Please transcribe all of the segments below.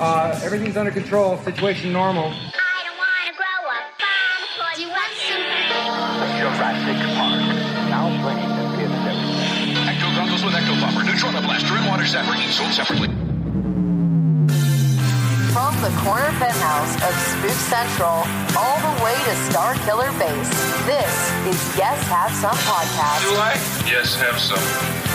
Uh, everything's under control. Situation normal. I don't wanna grow up bomb. Do you want some? Jurassic Park. Now playing the theater. Ecto goggles with Ecto Buffer, Neutrona Blaster, and Water Zapper, each sold separately. From the corner penthouse of Spook Central all the way to Star Killer Base, this is Yes Have Some Podcast. Do I? Yes, have some.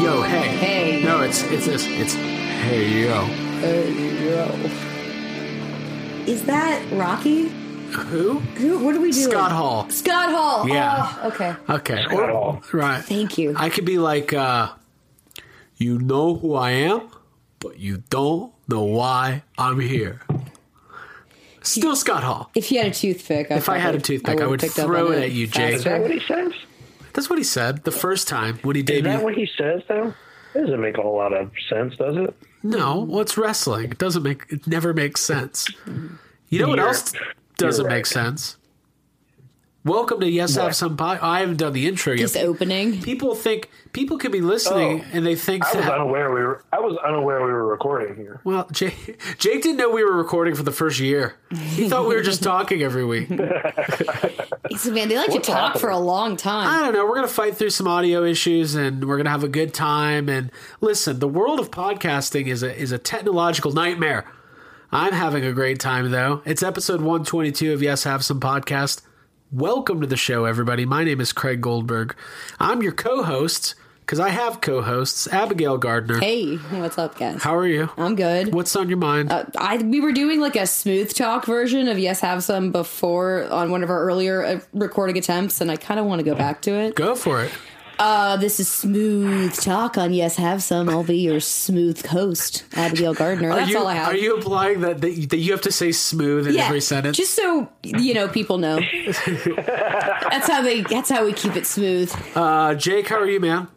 Yo, hey. Hey. No, it's it's this. It's hey yo. Hey yo. Is that Rocky? Who? Who? What are we doing? Scott Hall. Scott Hall. Yeah. Oh, okay. Okay. Scott Hall. Right. Thank you. I could be like, uh, you know who I am, but you don't know why I'm here. Still Scott Hall. if you had a toothpick, If I had a toothpick, I would would've picked throw it at you, Jake. Is that what he says? That's what he said the first time when he did. Is that what he says, though? That doesn't make a whole lot of sense, does it? No, well, it's wrestling. It doesn't make. It never makes sense. You know what You're- else doesn't you're make sense? Welcome to Yes Have Some Pie. I haven't done the intro yet. Just opening. People think people could be listening Oh, and they think I was that. unaware we were. I was unaware we were recording here. Well, Jake, Jake didn't know we were recording for the first year. He thought we were just talking every week. So, man, they like What's to talk happening? for a long time. I don't know. We're going to fight through some audio issues and we're going to have a good time. And listen, the world of podcasting is a, is a technological nightmare. I'm having a great time, though. It's episode 122 of Yes Have Some Podcast. Welcome to the show, everybody. My name is Craig Goldberg. I'm your co host, because I have co hosts, Abigail Gardner. Hey, what's up, guys? How are you? I'm good. What's on your mind? Uh, I we were doing like a smooth talk version of Yes Have Some before on one of our earlier uh, recording attempts, and I kind of want to go back to it. Go for it. Uh, this is smooth talk on Yes Have Some. I'll be your smooth host, Abigail Gardner. That's are you, all I have. Are you implying that, that, you, that you have to say smooth in yeah, every sentence? just so you know, people know. that's how they. That's how we keep it smooth. uh, Jake, how are you, man?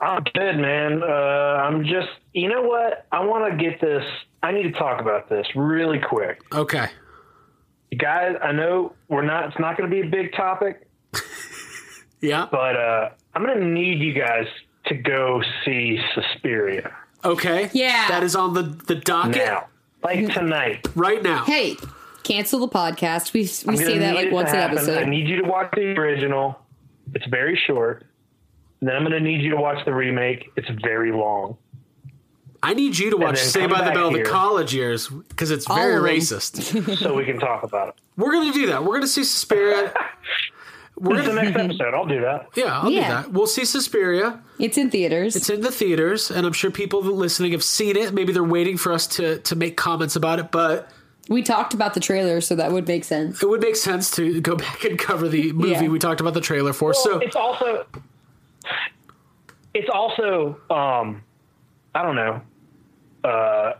I'm good, man. Uh, I'm just. You know what? I want to get this. I need to talk about this really quick, Okay. guys. I know we're not. It's not going to be a big topic, Yeah. but uh, I'm going to need you guys to go see Suspiria Okay. Yeah. That is on the, the docket now, like tonight. right now. Hey, cancel the podcast. We we I'm say that like once an episode. I need you to watch the original. It's very short. Then I'm going to need you to watch the remake. It's very long. I need you to watch then Saved by the back Bell the college years because it's All very of racist. so we can talk about it. We're going to do that. We're going to see Suspiria. We're It's the next episode. I'll do that. yeah, I'll Yeah. do that. We'll see Suspiria. It's in theaters. It's in the theaters, and I'm sure people listening have seen it. Maybe they're waiting for us to, to make comments about it, but we talked about the trailer, so that would make sense. it would make sense to go back and cover the movie Yeah. we talked about the trailer for. so it's also it's also um I don't know uh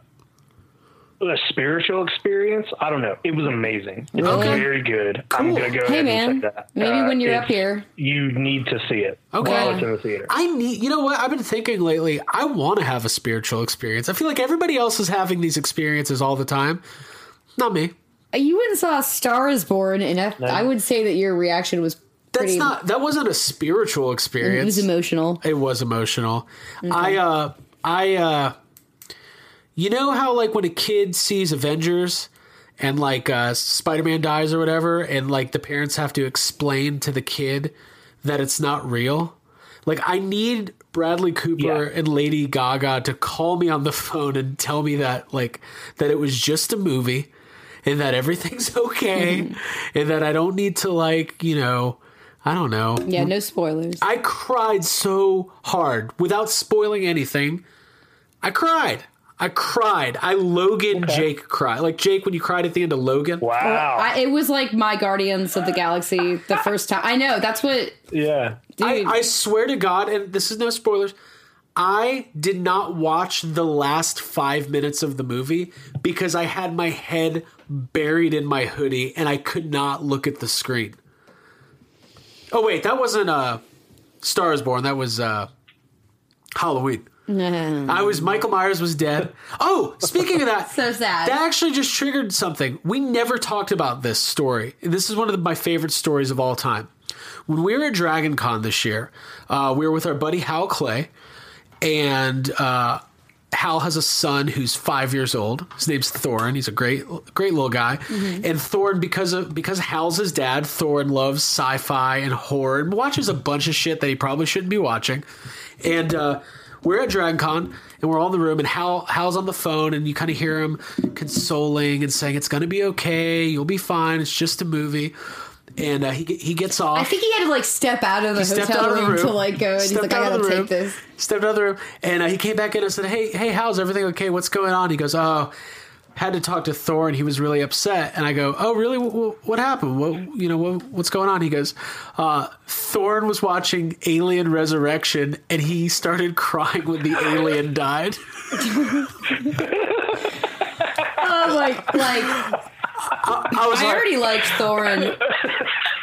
a spiritual experience. I don't know. It was amazing. It's Really? very good. I'm gonna go Hey ahead man, and say that. maybe Uh, when you're up here, you need to see it Okay. while it's in the theater. I need, you know what? I've been thinking lately, I want to have a spiritual experience. I feel like everybody else is having these experiences all the time. Not me. you went and saw Star is Born, and I, I would say that your reaction was That's pretty. not, that wasn't a spiritual experience. it was emotional. It was emotional. I, uh, I, uh, you know how, like, when a kid sees Avengers and, like, uh, Spider Man dies or whatever, and, like, the parents have to explain to the kid that it's not real? Like, I need Bradley Cooper and Lady Gaga to call me on the phone and tell me that like that it was just a movie and that everything's okay and that I don't need to like, you know, I don't know. Yeah, no spoilers. I cried so hard without spoiling anything. I cried. I cried. I Logan Jake cried. Like Jake when you cried at the end of Logan. Wow. I, it was like my Guardians of the Galaxy the first time. I know that's what. yeah. I, Dude. I swear to God, and this is no spoilers. I did not watch the last five minutes of the movie because I had my head buried in my hoodie and I could not look at the screen. Oh wait, that wasn't uh, Star is Born. That was uh, Halloween. I was Michael Myers was dead. Oh, speaking of that, So sad. That actually just triggered something. We never talked about this story. This is one of the, my favorite stories of all time. When we were at Dragon Con this year, uh, we were with our buddy Hal Clay, and uh, Hal has a son who's five years old. His name's Thorin. He's a great, great little guy. And Thorin, because of because Hal's his dad, Thorin loves sci-fi and horror and watches a bunch of shit that he probably shouldn't be watching. And uh, we're at Dragon Con and we're all in the room and Hal Hal's on the phone and you kind of hear him consoling and saying it's gonna be okay, you'll be fine, it's just a movie. And uh, he he gets off. I think he had to like step out of the He hotel out of the room, room to like go, and he's like, I gotta the room, take this. Stepped out of the room, and uh, he came back in and said, "Hey, hey, how's everything? Okay, what's going on?" He goes, "Oh, had to talk to Thor, and he was really upset." And I go, "Oh, really? What, what happened? What you know? What, what's going on?" He goes, uh, "Thorin was watching Alien Resurrection, and he started crying when the alien died." Oh, like, like I was I like, already liked Thorin,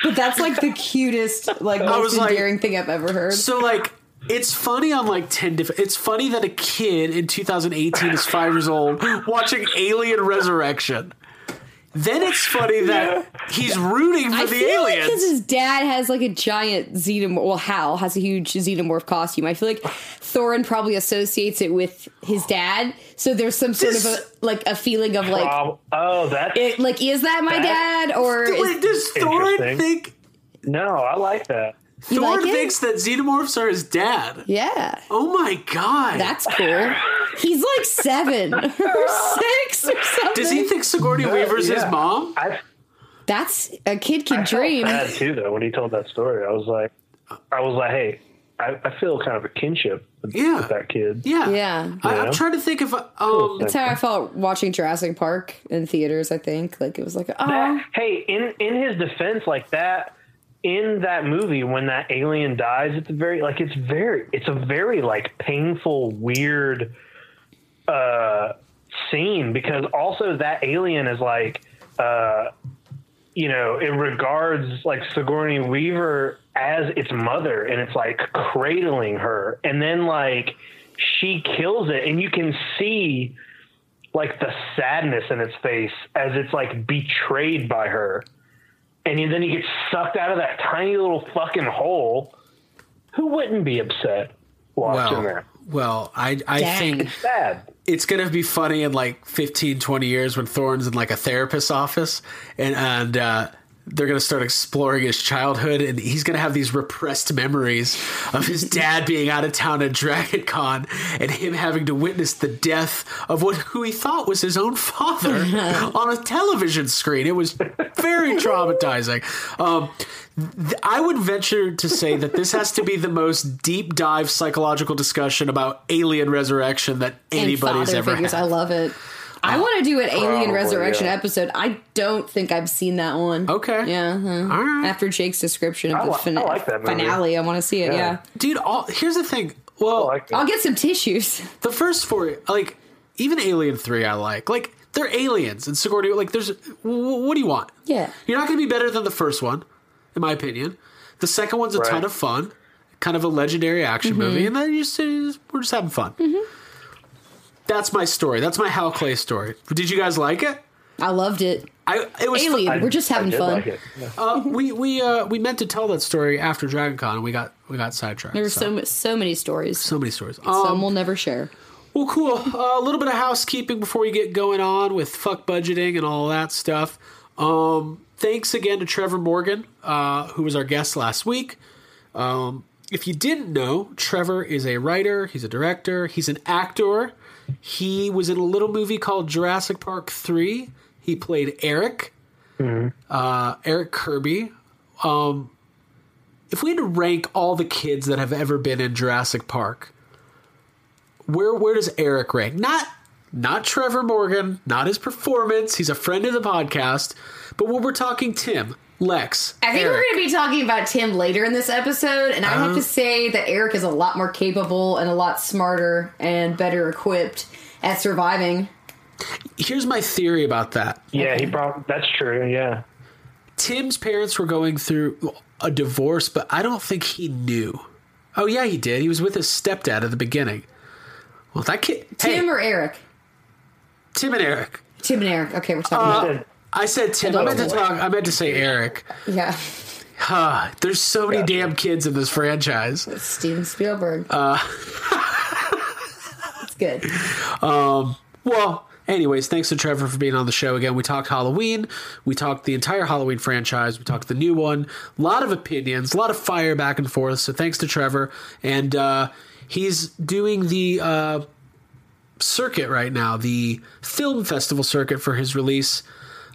but that's like the cutest, like I most like- endearing thing I've ever heard. So like it's funny on like 10 different it's funny that a kid in 2018 is 5 years old watching Alien Resurrection. Then it's funny that he's rooting for I the feel aliens. because his dad has like a giant xenomorph. Well, Hal has a huge xenomorph costume. I feel like Thorin probably associates it with his dad. So there's some sort This- of a like a feeling of like, Um, oh, that like is that my That- dad or Wait, is, does Thorin think no. I like that. You Thorin like thinks that xenomorphs are his dad? yeah, Oh my god. that's cool. He's like seven or six or something. Does he think Sigourney Weaver's his mom? I That's a kid can I felt dream. bad too though when he told that story. I was like, I was like, hey, I, I feel kind of a kinship with, Yeah. with that kid. Yeah. Yeah. I, I'm trying to think if I- um That's how I felt watching Jurassic Park in theaters. I think like it was like, oh, That, hey, in in his defense, like that in that movie when that alien dies the very like it's very it's a very like painful weird uh scene because also that alien is like uh you know it regards like Sigourney Weaver as its mother and it's like cradling her and then like she kills it and you can see like the sadness in its face as it's like betrayed by her. And then he gets sucked out of that tiny little fucking hole. Who wouldn't be upset watching well, that? well, I I Dang. think It's sad. it's gonna be funny in like 15 20 years when Thorin's in like a therapist's office and and uh they're gonna start exploring his childhood and he's gonna have these repressed memories of his dad being out of town at dragon con and him having to witness the death of what who he thought was his own father on a television screen it was very traumatizing um th- I would venture to say that this has to be the most deep dive psychological discussion about alien resurrection that anybody's ever figures. had. I love it. I want to do an Alien Resurrection yeah. episode. I don't think I've seen that one. Okay. Yeah. uh-huh. All right. After Jake's description of I the li- fina- I like finale, I want to see it. Yeah. Yeah. Dude, all, here's the thing. Well, I like that. I'll get some tissues. the first four, like, even Alien 3, I like. Like, they're aliens and Sigourney, like, there's, w- what do you want? Yeah. You're not going to be better than the first one, in my opinion. The second one's a ton of fun, kind of a legendary action Mm-hmm. movie, and then you just, we're just having fun. That's my story. That's my Hal Clay story. Did you guys like it? I loved it. I it was Alien. fun. We're just having fun. like. Yeah. Uh, we we uh, we meant to tell that story after Dragon Con, and we got we got sidetracked. There were so ma- so many stories. so many stories. Some Um, we'll never share. well, cool. Uh, a little bit of housekeeping before we get going on with fuck budgeting and all that stuff. Um, thanks again to Trevor Morgan, uh, who was our guest last week. Um, if you didn't know, Trevor is a writer, he's a director, he's an actor. He was in a little movie called Jurassic Park 3. He played Eric, uh, Eric Kirby. Um, if we had to rank all the kids that have ever been in Jurassic Park, where where does Eric rank? Not not Trevor Morgan, not his performance. He's a friend of the podcast, but when we're talking Tim, Lex, I think Eric, we're going to be talking about Tim later in this episode, and I have Uh-huh. to say that Eric is a lot more capable and a lot smarter and better equipped at surviving. here's my theory about that. Yeah, he probably that's true. Yeah. Tim's parents were going through a divorce, but I don't think he knew. Oh yeah, he did. He was with his stepdad at the beginning. Well, that kid, Tim hey, or Eric? Tim and Eric. Tim and Eric. Okay, we're talking about. I said Tim. I meant to talk. I meant to say Eric. Yeah, Huh, there's so many damn kids in this franchise. Steven Spielberg. Uh, It's good. Um, well, anyways, thanks to Trevor for being on the show again. We talked Halloween. We talked the entire Halloween franchise. We talked the new one. A lot of opinions, a lot of fire back and forth. So thanks to Trevor. And uh, he's doing the uh, circuit right now, the film festival circuit for his release,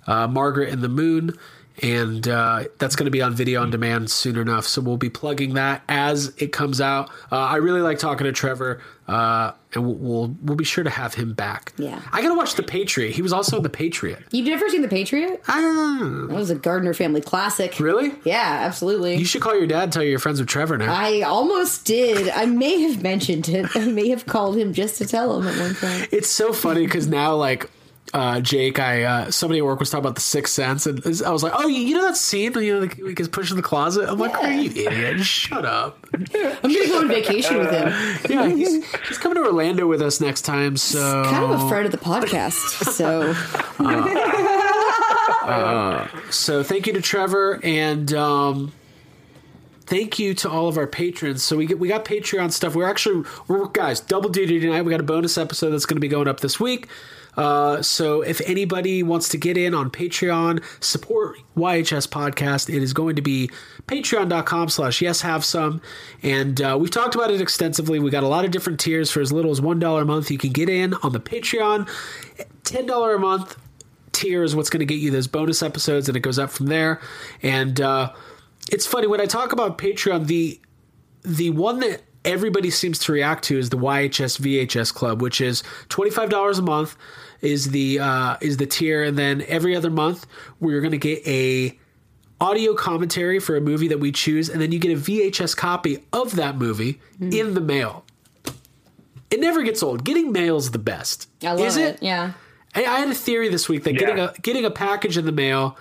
uh, Margaret and the Moon. And uh, that's going to be on video on demand soon enough. So we'll be plugging that as it comes out. Uh, I really like talking to Trevor, uh, and we'll, we'll we'll be sure to have him back. Yeah. I got to watch The Patriot. He was also in The Patriot. You've never seen The Patriot? I don't know. That was a Gardner family classic. Really? Yeah, absolutely. You should call your dad. and Tell you you're friends with Trevor now. I almost did. I may have mentioned it. I may have called him just to tell him at one point. It's so funny because now, like, uh, Jake, I uh, somebody at work was talking about the Sixth Sense, and I was like, "Oh, you know that scene? You know, like, he gets pushed in the closet." I'm like, "Are you idiot? Shut up!" I'm gonna go on vacation with him. yeah, he's, he's coming to Orlando with us next time. So Kind of a friend of the podcast, so So thank you to Trevor and um, thank you to all of our patrons. So we get we got Patreon stuff. We're actually we're guys double duty tonight. We got a bonus episode that's going to be going up this week. Uh, so if anybody wants to get in on Patreon, support YHS podcast. It is going to be patreon.com slash yes have some. And uh, we've talked about it extensively. We got a lot of different tiers for as little as $1 a month. You can get in on the Patreon. $10 a month tier is what's going to get you those bonus episodes, and it goes up from there. And uh, it's funny when I talk about Patreon, the the one that everybody seems to react to is the YHS VHS Club, which is twenty five dollars a month is the uh, is the tier, and then every other month we're going to get a audio commentary for a movie that we choose, and then you get a VHS copy of that movie in the mail. It never gets old. Getting mail is the best. I love is it. Yeah. I, I had a theory this week that Yeah. getting a getting a package in the mail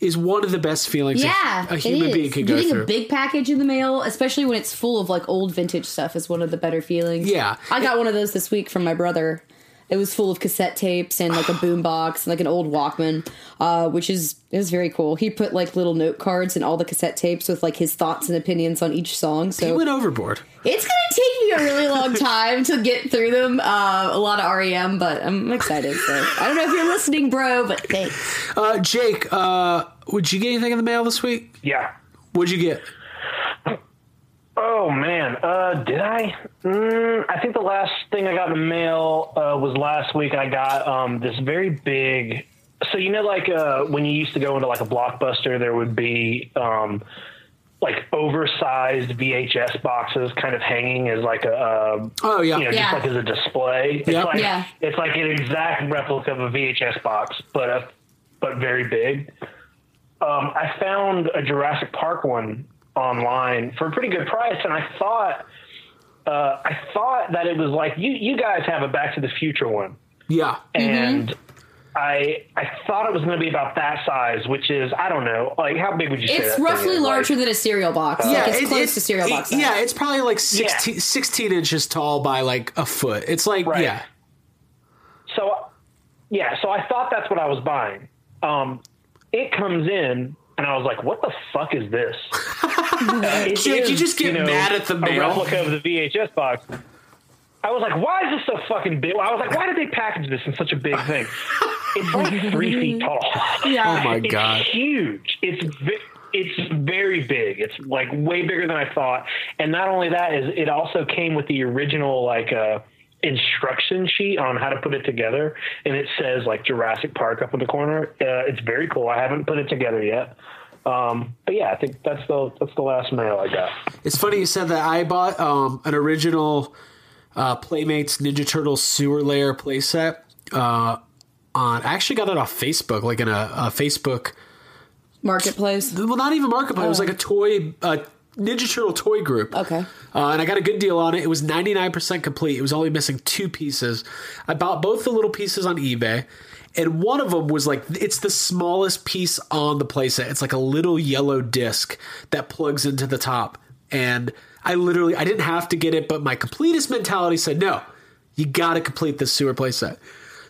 is one of the best feelings Yeah, a, a human is. being can go Getting through. a big package in the mail, especially when it's full of like old vintage stuff, is one of the better feelings. Yeah. I got one of those this week from my brother. It was full of cassette tapes and like a boombox and like an old Walkman, uh, which is is very cool. He put like little note cards in all the cassette tapes with like his thoughts and opinions on each song. So he So went overboard. it's gonna take me a really long time to get through them. Uh, a lot of REM, but I'm excited. So I don't know if you're listening, bro, but thanks. Uh, Jake, uh, would you get anything in the mail this week? Yeah. What'd you get? Oh man, uh, did I? Mm, I think the last thing I got in the mail uh, was last week. I got um, this very big. So you know, like uh, when you used to go into like a blockbuster, there would be um, like oversized VHS boxes, kind of hanging as like a, uh, Oh yeah, you know, Yeah. just like as a display. It's Yep. like Yeah. it's like an exact replica of a VHS box, but a, but very big. Um, I found a Jurassic Park one online for a pretty good price, and I thought uh, I thought that it was like you you guys have a Back to the Future one, yeah. and I I thought it was going to be about that size, which is I don't know, like how big would you say It's that thing roughly is? Like- larger than a cereal box. yeah, like it's it- close to cereal it- box. size. Yeah, it's probably like 16, 16 inches tall by like a foot. It's like Right. yeah, So, yeah, so I thought that's what I was buying. Um, it comes in, and I was like, "What the fuck is this?" Uh, it Jake, you just get mad at the a mail. replica of the VHS box. I was like, "Why is this so fucking big?" I was like, "Why did they package this in such a big thing?" It's like three feet tall. Yeah. Oh my It's god. huge. It's vi- it's very big. It's like way bigger than I thought. And not only that is it also came with the original like uh instruction sheet on how to put it together and it says like Jurassic Park up in the corner. Uh, it's very cool. I haven't put it together yet. Um, but yeah, I think that's the that's the last mail I got. It's funny you said that. I bought um, an original uh, Playmates Ninja Turtles sewer lair playset. Uh, on I actually got it off Facebook, like in a, a Facebook. Marketplace. Well, not even marketplace. It was like a toy, uh, Ninja Turtle toy group. Okay. Uh, and I got a good deal on it. It was 99% complete. It was only missing two pieces. I bought both the little pieces on eBay. And one of them was like, it's the smallest piece on the playset. It's like a little yellow disc that plugs into the top. And I literally, I didn't have to get it, but my completest mentality said, no, you got to complete this sewer playset.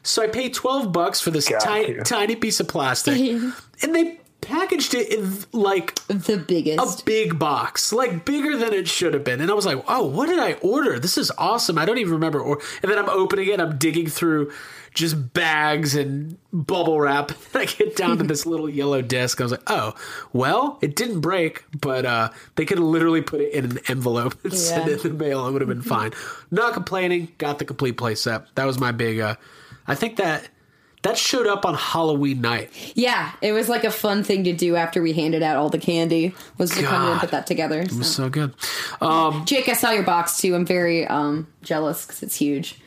So I paid 12 bucks for this Got tiny, tiny piece of plastic. and they packaged it in like The biggest. a big box, like bigger than it should have been. And I was like, oh, what did I order? This is awesome. I don't even remember. Or and then I'm opening it, I'm digging through just bags and bubble wrap. And I get down to this little yellow disc. I was like, oh, well, it didn't break, but uh, they could literally put it in an envelope and send it in the mail. It would have been fine. Not complaining. Got the complete play set. That was my big. Uh, I think that that showed up on Halloween night. Yeah, it was like a fun thing to do after we handed out all the candy. Was to come in and put that together. It was so. so good. Um, Jake, I saw your box too. I'm very um, jealous because it's huge.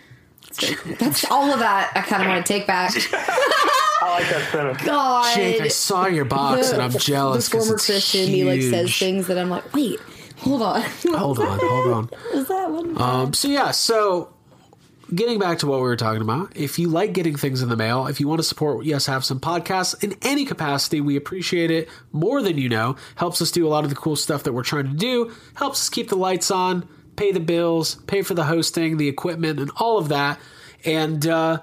It's very cool. That's all of that. I kind of want to take back. I like that sentence. God, Jake, I saw your box and I'm jealous. The 'cause former it's Christian, he like says things that I'm like, wait, hold on, Hold on, hold on. Is that one? Um, so yeah, so getting back to what we were talking about, if you like getting things in the mail, if you want to support Yes Have Some podcasts in any capacity, we appreciate it more than you know. Helps us do a lot of the cool stuff that we're trying to do. Helps us keep the lights on, pay the bills, pay for the hosting, the equipment, and all of that. And uh,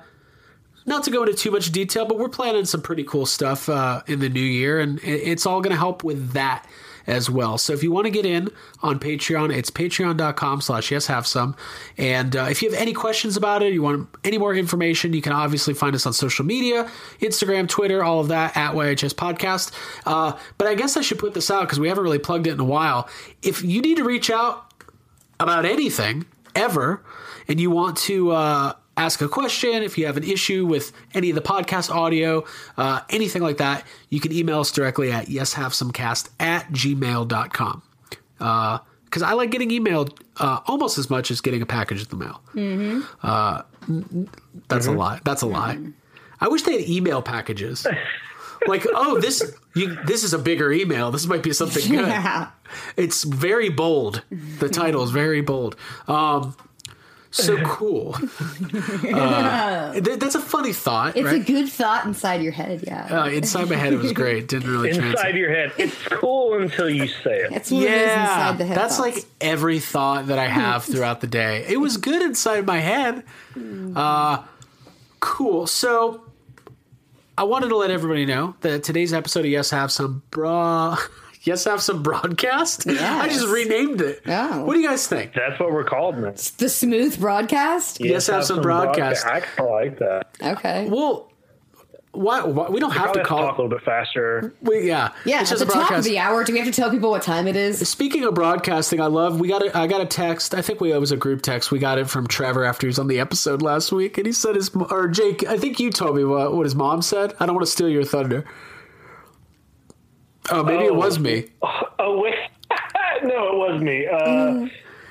not to go into too much detail, but we're planning some pretty cool stuff uh, in the new year, and it's all going to help with that as well. So if you want to get in on Patreon, it's patreon.com slash yes have some. And uh, if you have any questions about it, you want any more information, you can obviously find us on social media, Instagram, Twitter, all of that at YHS Podcast. Uh, but I guess I should put this out because we haven't really plugged it in a while. If you need to reach out about anything ever and you want to uh, ask a question, if you have an issue with any of the podcast audio, uh, anything like that, you can email us directly at yeshavesomecast at gmail.com. Because I like getting emailed uh, almost as much as getting a package in the mail. Mm-hmm. Uh, n- that's a lie. That's a lie. I wish they had email packages. like, oh, this you, this is a bigger email. This might be something good. Yeah. It's very bold. The title is very bold. Um, so cool. Uh, th- that's a funny thought, It's right? a good thought inside your head. Yeah, uh, inside my head, it was great. Didn't really Inside translate. your head. It's cool until you say it. That's what it is Yeah, inside the head. that's thoughts. like every thought that I have throughout the day. It was good inside my head. Uh, cool. So I wanted to let everybody know that today's episode of Yes Have Some Bra. Yes, have some broadcast. I just renamed it. Oh. What do you guys think? That's what we're called, man. the smooth broadcast. Yes, have some broadcast. I kind of like that. Okay. Well, why, why we don't have Probably to have to talk a little bit faster. We, yeah, Yeah, It's at just the a top of the hour, do we have to tell people what time it is? Speaking of broadcasting, I love. We got a, I got a text. I think we it was a group text. We got it from Trevor after he was on the episode last week, and he said his or Jake. I think you told me what, what his mom said. I don't want to steal your thunder. Oh, maybe it Oh. was me. Oh wait, no, it was me. Uh,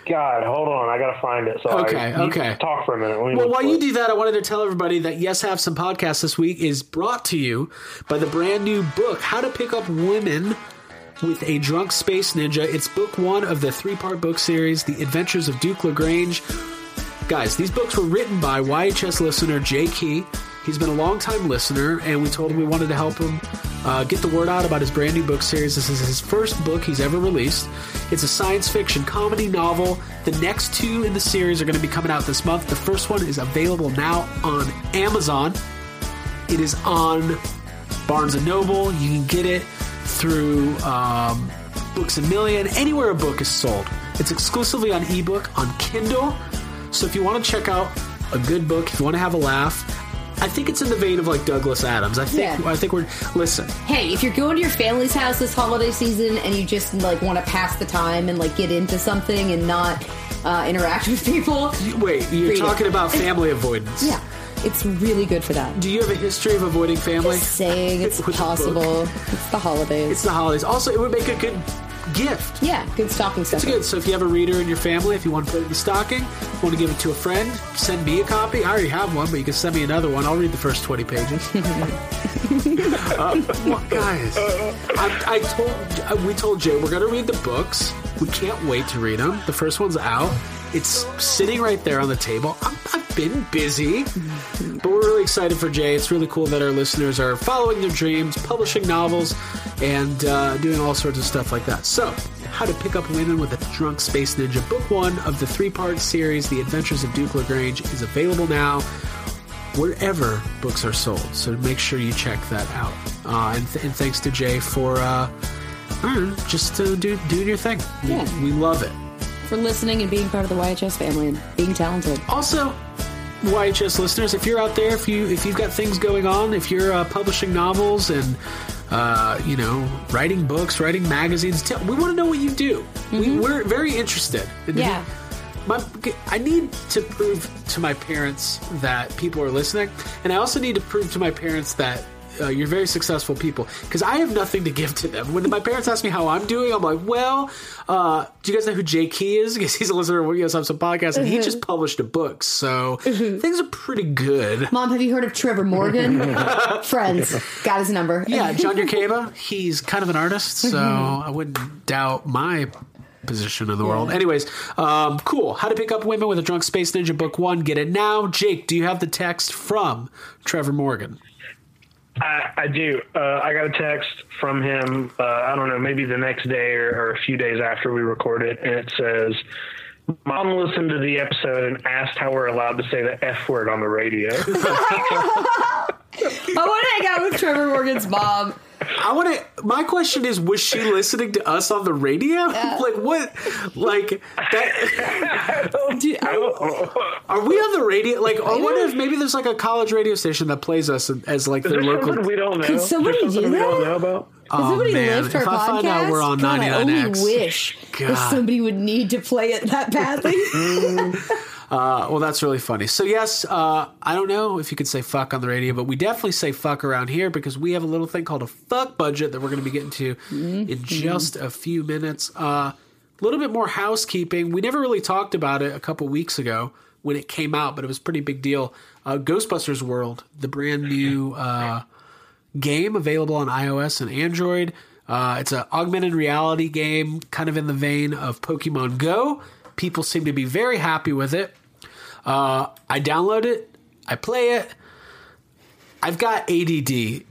God, hold on, I gotta find it. Sorry. Okay, You okay. Talk for a minute. Well, while you do that, I wanted to tell everybody that Yes Have Some podcast this week is brought to you by the brand new book, How to Pick Up Women with a Drunk Space Ninja. It's book one of the three part book series, The Adventures of Duke LaGrange. Guys, these books were written by YHS listener Jay Key. He's been a longtime listener, and we told him we wanted to help him uh, get the word out about his brand new book series. This is his first book he's ever released. It's a science fiction comedy novel. The next two in the series are going to be coming out this month. The first one is available now on Amazon. It is on Barnes and Noble. You can get it through um, Books a Million, anywhere a book is sold. It's exclusively on ebook on Kindle. So if you want to check out a good book, if you want to have a laugh, I think it's in the vein of like Douglas Adams. I think Yeah. I think we're listen. Hey, if you're going to your family's house this holiday season and you just like want to pass the time and like get into something and not uh, interact with people, Wait, you're Read it. talking about family avoidance. yeah, it's really good for that. Do you have a history of avoiding family? Just saying it's With a book. possible. It's the holidays. It's the holidays. Also, it would make a good gift. yeah, good stocking stuff. It's good. So if you have a reader in your family, if you want to put it in the stocking, want to give it to a friend, send me a copy. I already have one, but you can send me another one. I'll read the first 20 pages. uh, well, guys, I, I told uh, we told Jay we're going to read the books. We can't wait to read them. The first one's out. It's sitting right there on the table. I'm, I've been busy, but we're really excited for Jay. It's really cool that our listeners are following their dreams, publishing novels, and uh, doing all sorts of stuff like that. So, How to Pick Up Women with a Drunk Space Ninja, book one of the three part series, The Adventures of Duke LaGrange, is available now wherever books are sold. So make sure you check that out. Uh, and, th- and thanks to Jay for uh, I don't know, just uh, do, doing your thing. We, we love it. For listening and being part of the YHS family and being talented. Also, YHS listeners, if you're out there, if you if you've got things going on, if you're uh, publishing novels and uh, you know writing books, writing magazines, tell, we want to know what you do. We, we're very interested. in- Yeah. My, I need to prove to my parents that people are listening, and I also need to prove to my parents that uh, you're very successful people because I have nothing to give to them. When my parents ask me how I'm doing, I'm like, well, uh, do you guys know who Jay Key is? Because he's a listener of Yes, I'm some podcast, and he just published a book, so things are pretty good. Mom, have you heard of Trevor Morgan? Friends. Got his number. Yeah, John Yerkeba, he's kind of an artist, so I wouldn't doubt my position in the world. Anyways, um, cool. How to pick up women with a drunk space ninja book one. Get it now. Jake, do you have the text from Trevor Morgan? I, I do. Uh, I got a text from him. Uh, I don't know, maybe the next day or, or a few days after we recorded, it and it says, "Mom listened to the episode and asked how we're allowed to say the f word on the radio." I want to hang out with Trevor Morgan's mom. I want to. My question is, was she listening to us on the radio? like what? Like that? Dude, I- Are we on the radio? Like, I wonder if maybe there's like a college radio station that plays us as like Is their local. something we don't know? Could somebody Is there something do we don't know about? Does Oh, somebody man. lift our If I find out we're on God, 99X. only wish that somebody would need to play it that badly. Mm. Uh, well, that's really funny. So yes, uh, I don't know if you could say fuck on the radio, but we definitely say fuck around here because we have a little thing called a fuck budget that we're going to be getting to in just a few minutes. A uh, little bit more housekeeping. We never really talked about it a couple weeks ago when it came out, but it was a pretty big deal. Uh, Ghostbusters World, the brand new uh, game available on iOS and Android. Uh, it's an augmented reality game, kind of in the vein of Pokemon Go. People seem to be very happy with it. Uh, I download it, I play it. I've got ADD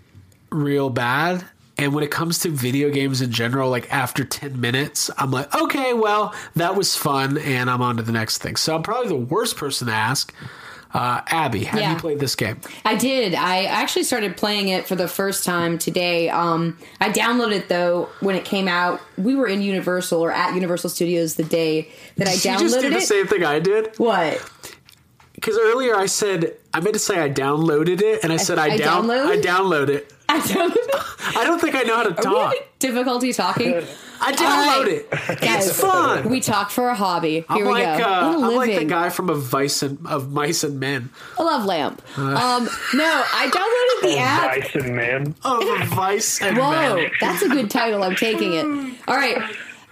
real bad. And when it comes to video games in general, like after 10 minutes, I'm like, okay, well, that was fun, and I'm on to the next thing. So I'm probably the worst person to ask. Uh, Abby, have Yeah. you played this game? I did. I actually started playing it for the first time today. Um, I downloaded it though when it came out. We were in Universal or at Universal Studios the day that I downloaded it. Did you just do the it. same thing I did? What? Because earlier I said I meant to say I downloaded it, and I said I, I down download? I download it. I downloaded it. I don't think I know how to Are we talk. difficulty talking? I download All right. it. Guys, It's fun. We talk for a hobby. Here I'm we like go. uh, What a I'm like the guy from a Vice and of Mice and Men. A love lamp. Uh. um, no, I downloaded the app. Bison man. Of a Vice and Men Whoa, Men. that's a good title. I'm taking it. All right.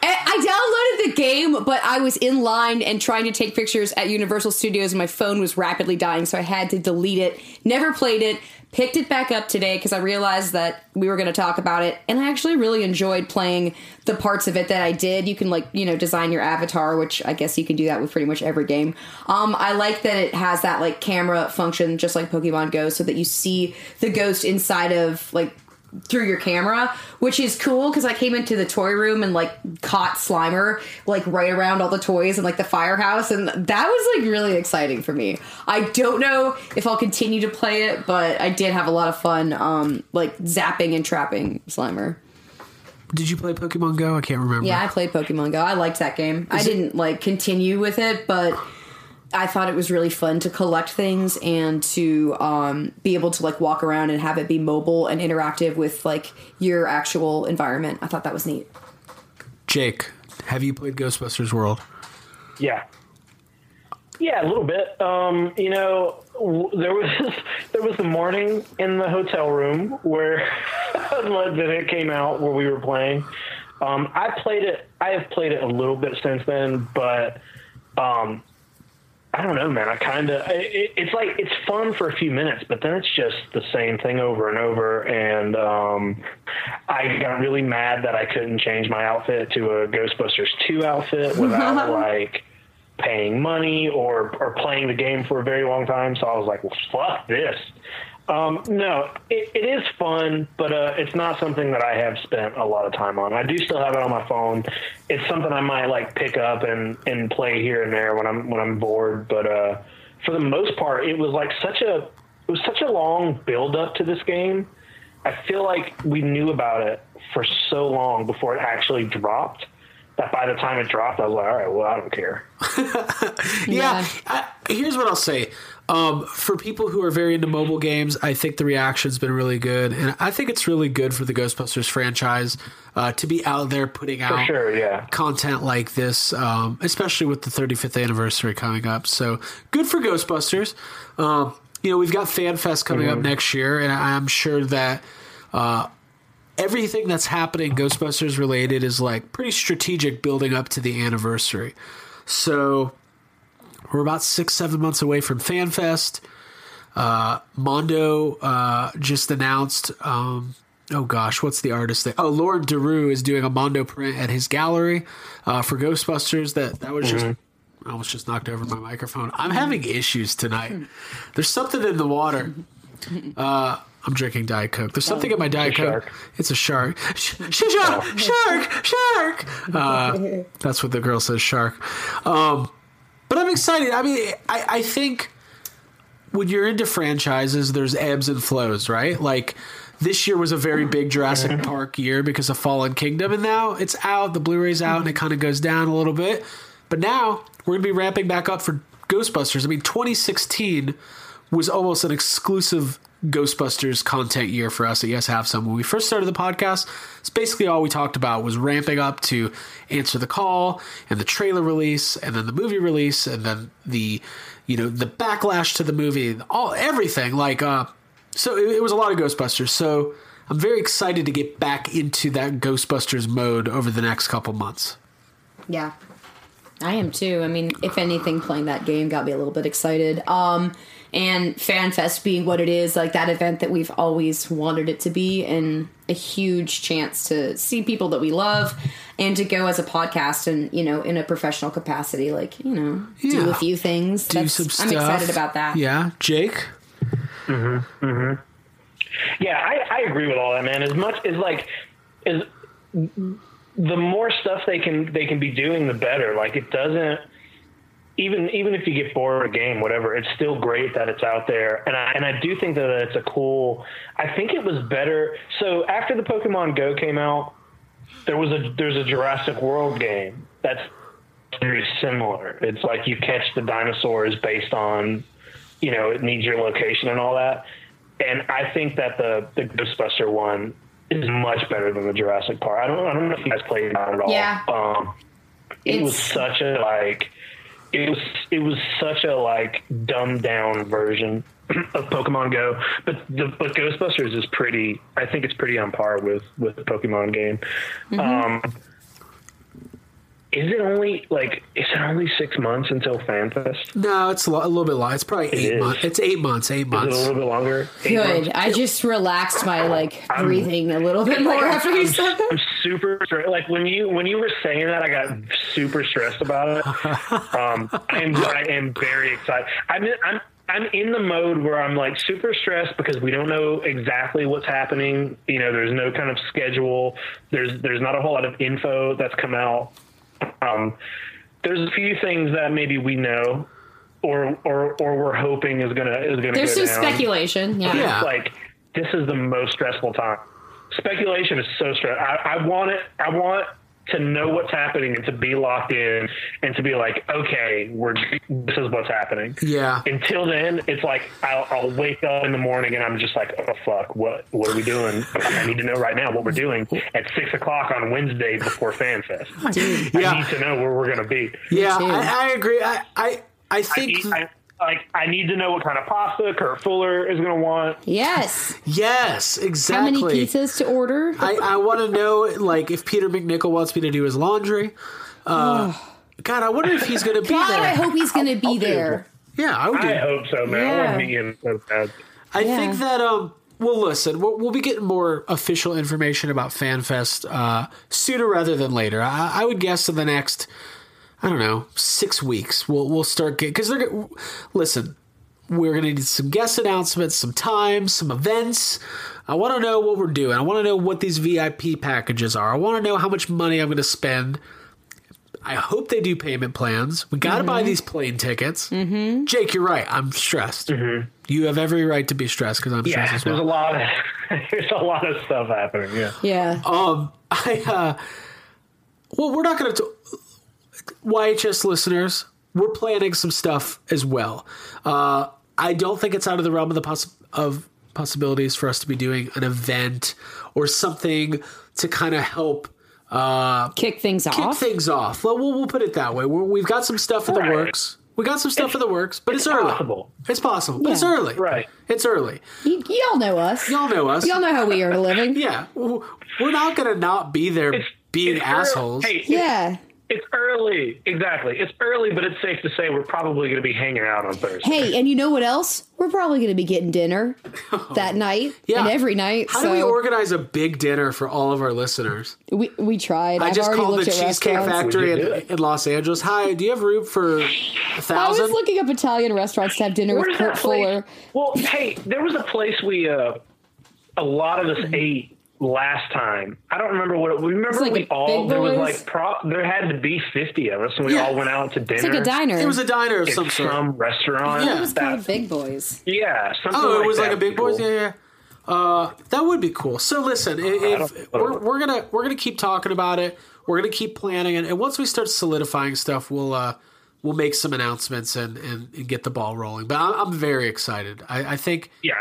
I downloaded the game, but I was in line and trying to take pictures at Universal Studios, and my phone was rapidly dying, so I had to delete it. Never played it. Picked it back up today because I realized that we were going to talk about it, and I actually really enjoyed playing the parts of it that I did. You can like you know design your avatar, which I guess you can do that with pretty much every game. Um, I like that it has that like camera function, just like Pokemon Go, so that you see the ghost inside of like through your camera, which is cool because I came into the toy room and like caught Slimer like right around all the toys and like the firehouse, and that was like really exciting for me. I don't know if I'll continue to play it, but I did have a lot of fun, um, like zapping and trapping Slimer. Did you play Pokemon Go? I can't remember. Yeah, I played Pokemon Go. I liked that game. I didn't like continue with it, but I thought it was really fun to collect things and to um, be able to like walk around and have it be mobile and interactive with like your actual environment. I thought that was neat. Jake, have you played Ghostbusters World? Yeah. Yeah, a little bit. Um, you know, w- there was there was the morning in the hotel room where that it came out where we were playing. Um, I played it. I have played it a little bit since then, but um, I don't know, man. I kind of it, it's like it's fun for a few minutes, but then it's just the same thing over and over. And um, I got really mad that I couldn't change my outfit to a Ghostbusters two outfit without like paying money or or playing the game for a very long time. So I was like, well, fuck this. Um, no, it, it is fun, but uh, it's not something that I have spent a lot of time on. I do still have it on my phone. It's something I might like pick up and, and play here and there when I'm when I'm bored. But uh, for the most part, it was like such a it was such a long build up to this game. I feel like we knew about it for so long before it actually dropped that by the time it dropped, I was like, all right, well, I don't care. yeah. I, here's what I'll say. Um, for people who are very into mobile games, I think the reaction's been really good, and I think it's really good for the Ghostbusters franchise uh, to be out there putting out sure, yeah. content like this, um, especially with the 35th anniversary coming up. So good for Ghostbusters. Um, you know, we've got FanFest coming up Mhm. next year, and I'm sure that uh, everything that's happening Ghostbusters related is like pretty strategic building up to the anniversary. So we're about six, seven months away from FanFest. Uh, Mondo uh, just announced. Um, oh gosh, what's the artist thing? Oh, Laurent Durieux is doing a Mondo print at his gallery uh, for Ghostbusters. That that was just. I almost just knocked over my microphone. I'm having issues tonight. There's something in the water. Uh, I'm drinking Diet Coke. There's something in my Diet It's Coke. It's a shark. Sh- sh- shark, shark, shark. Uh, that's what the girl says, shark. Um, but I'm excited. I mean, I, I think when you're into franchises, there's ebbs and flows, right? Like this year was a very mm-hmm. big Jurassic Park year because of Fallen Kingdom, and now it's out. The Blu-ray's out, and it kind of goes down a little bit. But now we're gonna be ramping back up for Ghostbusters. I mean, 2016 was almost an exclusive Ghostbusters content year for us at Yes Have Some. When we first started the podcast, it's basically all we talked about was ramping up to answer the call and the trailer release and then the movie release and then the you know the backlash to the movie, all everything like uh so it, it was a lot of Ghostbusters. So I'm very excited to get back into that Ghostbusters mode over the next couple months. Yeah. I am too. I mean, if anything, playing that game got me a little bit excited. Um, and FanFest being what it is, like that event that we've always wanted it to be, and a huge chance to see people that we love and to go as a podcast and, you know, in a professional capacity, like, you know, do a few things. Do That's- some stuff. I'm excited about that. Yeah, Jake. Mm-hmm. Mm-hmm. Yeah, I, I agree with all that, man. As much as like, as the more stuff they can they can be doing, the better. Like it doesn't even even if you get bored of a game, whatever, it's still great that it's out there. And I and I do think that it's a cool. I think it was better. So after the Pokemon Go came out, there was a there's a Jurassic World game that's very similar. It's like you catch the dinosaurs based on, you know, it needs your location and all that. And I think that the the Ghostbuster one is much better than the Jurassic Park. I don't I don't know if you guys played that at all. Yeah. Um, it was such a like it was it was such a like dumbed down version of Pokemon Go, but the, but Ghostbusters is pretty. I think it's pretty on par with with the Pokemon game. Um, is it only like is it only six months until FanFest? No, it's a, lo- a little bit long. It's probably eight is. months. It's eight months. Eight Is it months. a little bit longer? Eight Good. months? I just relaxed my like I'm- breathing a little bit more after you I'm, said that. I'm super stre- like when you when you were saying that I got super stressed about it. Um, I'm I am very excited. I'm in, I'm I'm in the mode where I'm like super stressed because we don't know exactly what's happening. You know, there's no kind of schedule. There's there's not a whole lot of info that's come out. Um, there's a few things that maybe we know. Or, or, or we're hoping is gonna is gonna. There's go some down. speculation. Yeah. But it's like this is the most stressful time. Speculation is so stressful. I, I want it. I want to know what's happening and to be locked in and to be like, okay, we're this is what's happening. Yeah. Until then, it's like I'll, I'll wake up in the morning and I'm just like, oh fuck, what what are we doing? I need to know right now what we're doing at six o'clock on Wednesday before FanFest. Yeah. I need to know where we're gonna be. Yeah. I, I agree. I, I, I I think I, like I need to know what kind of pasta Kurt Fuller is gonna want. Yes. yes, exactly. How many pizzas to order? I, I want to know, like, if Peter MacNicol wants me to do his laundry. Uh, God, I wonder if he's going to be God, there. I hope he's going to be there. yeah, I would do. I hope so, man. I want to meet him so bad. I Yeah. think that um well listen, we'll, we'll be getting more official information about FanFest uh sooner rather than later. I, I would guess in the next I don't know, 6 weeks we'll we'll start getting cuz they're gonna listen, we're going to need some guest announcements, some times, some events. I want to know what we're doing. I want to know what these VIP packages are. I want to know how much money I'm going to spend. I hope they do payment plans. We got to buy these plane tickets. Mm-hmm. Jake, you're right. I'm stressed. You have every right to be stressed because I'm Yeah, stressed as there's a lot of there's a lot of stuff happening. Yeah. Yeah. Um, I uh, well, we're not going to. YHS listeners, we're planning some stuff as well. Uh, I don't think it's out of the realm of the poss- of possibilities for us to be doing an event or something to kind of help uh, Kick things kick off. Kick things off. Well, we'll, we'll put it that way. We're, we've got some stuff in the Right. works. We got some stuff It's- in the works, but it's, it's early. possible. It's possible, but it's early. Right. It's early. Y- y'all know us. Y'all know us. Y'all know how we are living. Yeah, we're not gonna not be there It's- being it's assholes. Hey, it's- Yeah. It's early. Exactly. It's early, but it's safe to say we're probably going to be hanging out on Thursday. Hey, and you know what else? We're probably going to be getting dinner that night Yeah. and every night. How so do we organize a big dinner for all of our listeners? we we tried. I I've just called the looked Cheesecake. Factory in, in Los Angeles. Hi, do you have room for thousand? I was looking up Italian restaurants to have dinner with Where's Kurt that place? Fuller. Well, hey, there was a place we uh, a lot of us Mm-hmm. ate last time. I don't remember what it, we remember. Like we all there was like pro, there had to be fifty of us, and we Yeah. all went out to dinner. It's like a diner. it was a diner of at some sort. some restaurant. Yeah. It was that- called Big Boys. yeah, something Oh, like it was like a big would boys. be cool. Yeah, yeah. Uh, that would be cool. So listen, i- if, we're, we're gonna we're gonna keep talking about it. We're gonna keep planning, and, and once we start solidifying stuff, we'll uh, we'll make some announcements and, and, and get the ball rolling. But I'm, I'm very excited. I, I think Yeah.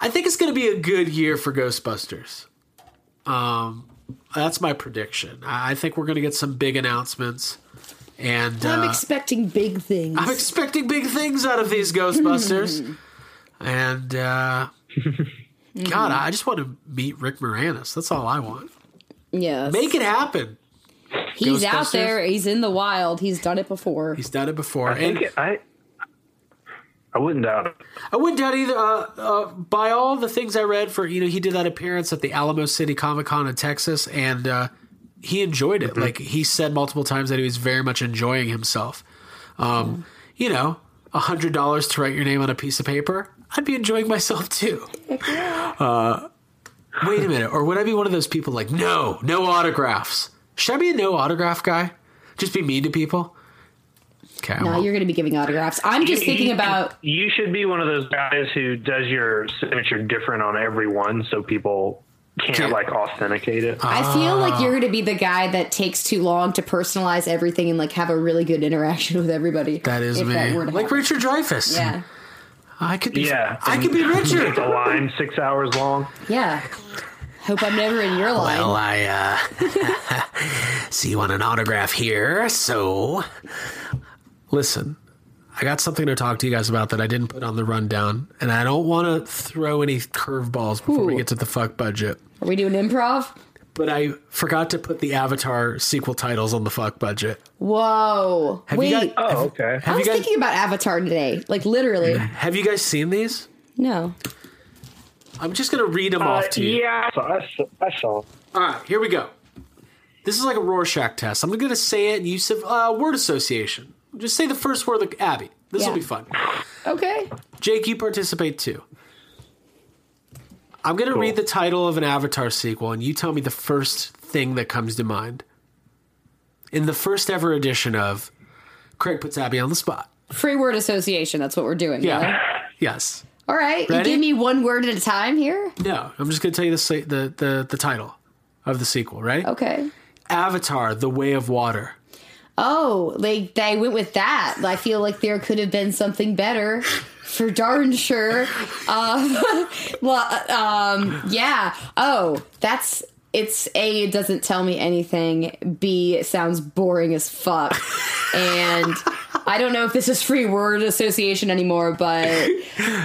I think it's gonna be a good year for Ghostbusters. Um, that's my prediction. I, I think we're gonna get some big announcements, and I'm uh, expecting big things. I'm expecting big things out of these Ghostbusters. and uh, God, I just want to meet Rick Moranis. That's all I want. yes. Make it happen. He's out there. He's in the wild. He's done it before. He's done it before. I think and it, I I wouldn't doubt it. I wouldn't doubt either. Uh, uh, by all the things I read for, you know, he did that appearance at the Alamo City Comic Con in Texas, and uh, he enjoyed it. Like he said multiple times that he was very much enjoying himself. Um, You know, a hundred dollars to write your name on a piece of paper. I'd be enjoying myself too. Uh, wait a minute, or would I be one of those people like, no, no autographs? Should I be a no autograph guy? Just be mean to people? Okay, I No, won't. you're going to be giving autographs. I'm just You- thinking you- about. You should be one of those guys who does your signature different on every one, so people can't Can't- like authenticate it. I feel like you're going to be the guy that takes too long to personalize everything and like have a really good interaction with everybody. that is me. That like happen. Richard Dreyfuss. Yeah. I could be. yeah, I could be Richard. The line six hours long. Yeah. Hope I'm never in your line. Well, I uh, see you want an autograph here, so listen. I got something to talk to you guys about that I didn't put on the rundown, and I don't want to throw any curveballs before we get to the fuck budget. Are we doing improv? But I forgot to put the Avatar sequel titles on the fuck budget. Whoa. Have Wait. you guys? Oh, okay. I Have you was guys? thinking about Avatar today. Like literally. Have you guys seen these? No. I'm just gonna read them Uh, off to you. yeah, I saw. I saw. I saw. All right, here we go. This is like a Rorschach test. I'm going to say it and use uh, word association. Just say the first word, like Abby. This will Yeah. be fun. Okay. Jake, you participate too. I'm going to Cool. read the title of an Avatar sequel, and you tell me the first thing that comes to mind. In the first ever edition of Craig puts Abby on the spot. Free word association. That's what we're doing. Yeah. Yes. All right. Ready? You give me one word at a time here. No, I'm just going to tell you the, sa- the the the title of the sequel. Ready? Okay. Avatar: The Way of Water. Oh, they they went with that. I feel like there could have been something better. For darn sure. Uh, well, um, yeah. Oh, that's it's a. It doesn't tell me anything. B it sounds boring as fuck, and I don't know if this is free word association anymore. But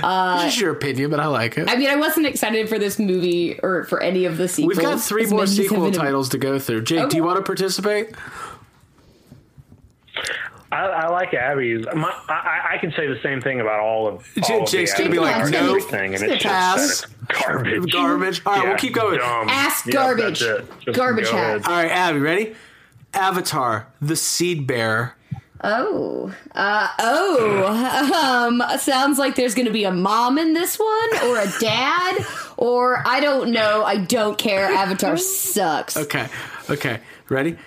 uh, is your opinion, but I like it. I mean, I wasn't excited for this movie or for any of the sequels. We've got three more many as have sequel titles to go through. Jake, do you want to participate? I, I like Abby's. My, I, I- I can say the same thing about all of. All of Jake's the gonna be like, Avatar and nope. everything, and He's it's gonna just pass. garbage. Garbage. All right, we'll keep going. Dumb. Ass Yep, garbage. that's it. Garbage go hat. All right, Abby, ready? Avatar: The Seed Bearer. Oh, uh, oh, um, sounds like there's gonna be a mom in this one, or a dad, or I don't know. I don't care. Avatar sucks. Okay, okay, ready?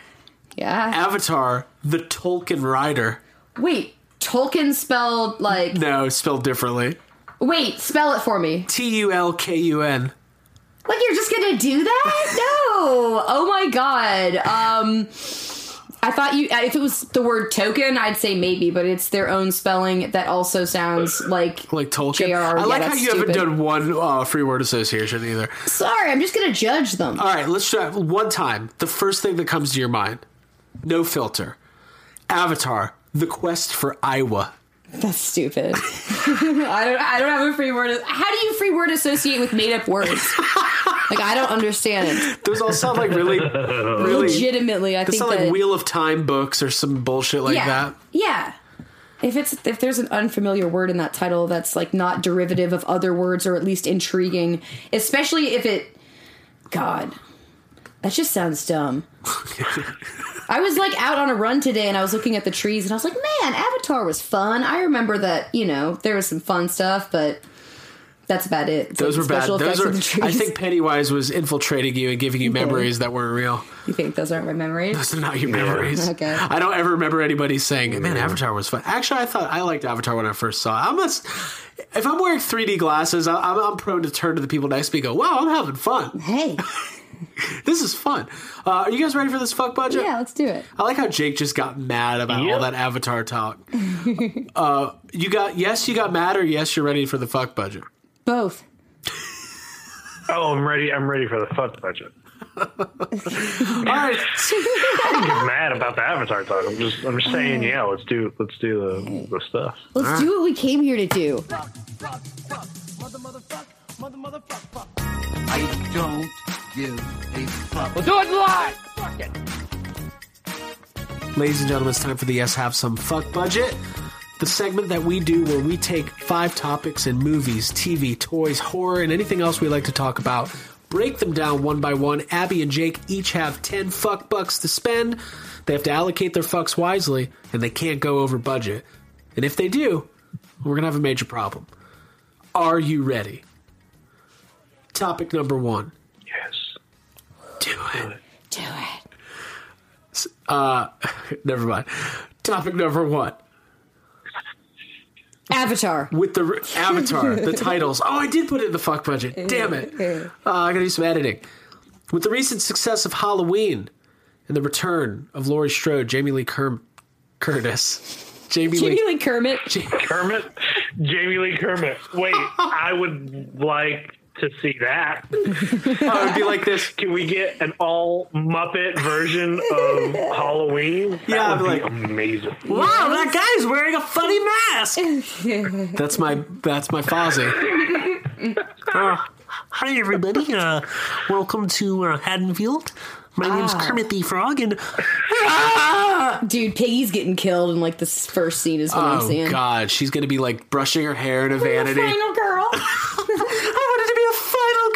Yeah. Avatar: The Tulkun Rider. Wait, Tolkien spelled like. No, spelled differently. Wait, spell it for me. T U L K U N. Like you're just gonna do that? No. Oh my god. Um. I thought you, if it was the word token, I'd say maybe, but it's their own spelling that also sounds like Like Tolkien. J.R.R. I Yeah, like how you haven't done one uh, free word association either. Sorry, I'm just gonna judge them. All right, let's try one time. The first thing that comes to your mind. No filter. Avatar: The Quest for Eywa. That's stupid. I don't. I don't have a free word. How do you free word associate with made up words? like I don't understand it. Those all sound like really, really. Legitimately, I think sound that. like Wheel of Time books or some bullshit like yeah, that. yeah. If it's if there's an unfamiliar word in that title that's like not derivative of other words or at least intriguing, especially if it, God, that just sounds dumb. I was like out on a run today and I was looking at the trees and I was like, man, Avatar was fun. I remember that you know there was some fun stuff, but that's about it. It's Those like were bad. special Those are. in the trees. I think Pennywise was infiltrating you and giving you memories that weren't real. you think those aren't my memories. Those are not your memories. Okay. I don't ever remember anybody saying, "Man, mm. Avatar was fun." Actually, I thought I liked Avatar when I first saw it. I must. If I'm wearing 3D glasses, I'm, I'm prone to turn to the people next to me and go, "Wow, I'm having fun. Hey, This is fun." Uh, are you guys ready for this fuck budget? yeah, let's do it. I like how Jake just got mad about all that Avatar talk. uh, you got yes, you got mad, or yes, you're ready for the fuck budget. Both. Oh, I'm ready. I'm ready for the fuck budget. All right, I don't get mad about the Avatar talk. I'm just. I'm just saying. Yeah, let's do. Let's do the the stuff. Let's do what we came here to do. I don't give a fuck. We'll do it live. Fuck it. Ladies and gentlemen, it's time for the Yes Have Some Fuck Budget. The segment that we do where we take five topics in movies, TV, toys, horror, and anything else we like to talk about, break them down one by one. Abby and Jake each have 10 fuck bucks to spend. They have to allocate their fucks wisely, and they can't go over budget. And if they do, we're going to have a major problem. Are you ready? Topic number one. Yes. Do it. Do it. Uh, never mind. Topic number one. Avatar. with the avatar, the titles. Oh, I did put it in the fuck budget. Damn it! Uh, I gotta do some editing. With the recent success of Halloween and the return of Laurie Strode, Jamie Lee Cur- Curtis, Jamie Jamie Lee. Lee Kermit. Kermit, Jamie Lee Kermit. Wait, I would like to see that. Oh, it would be like this. Can we get an all Muppet version of Halloween? That Yeah, would like- be amazing. Wow, that guy's wearing a funny mask. that's my that's my Fozzie. Uh, hi, everybody. Uh, welcome to uh, Haddonfield. My name's Kermit the Frog, and Dude, Piggy's getting killed in like this first scene is what I'm seeing. Oh seeing. God, she's gonna be like brushing her hair in a vanity. Final girl. I wanted to be a final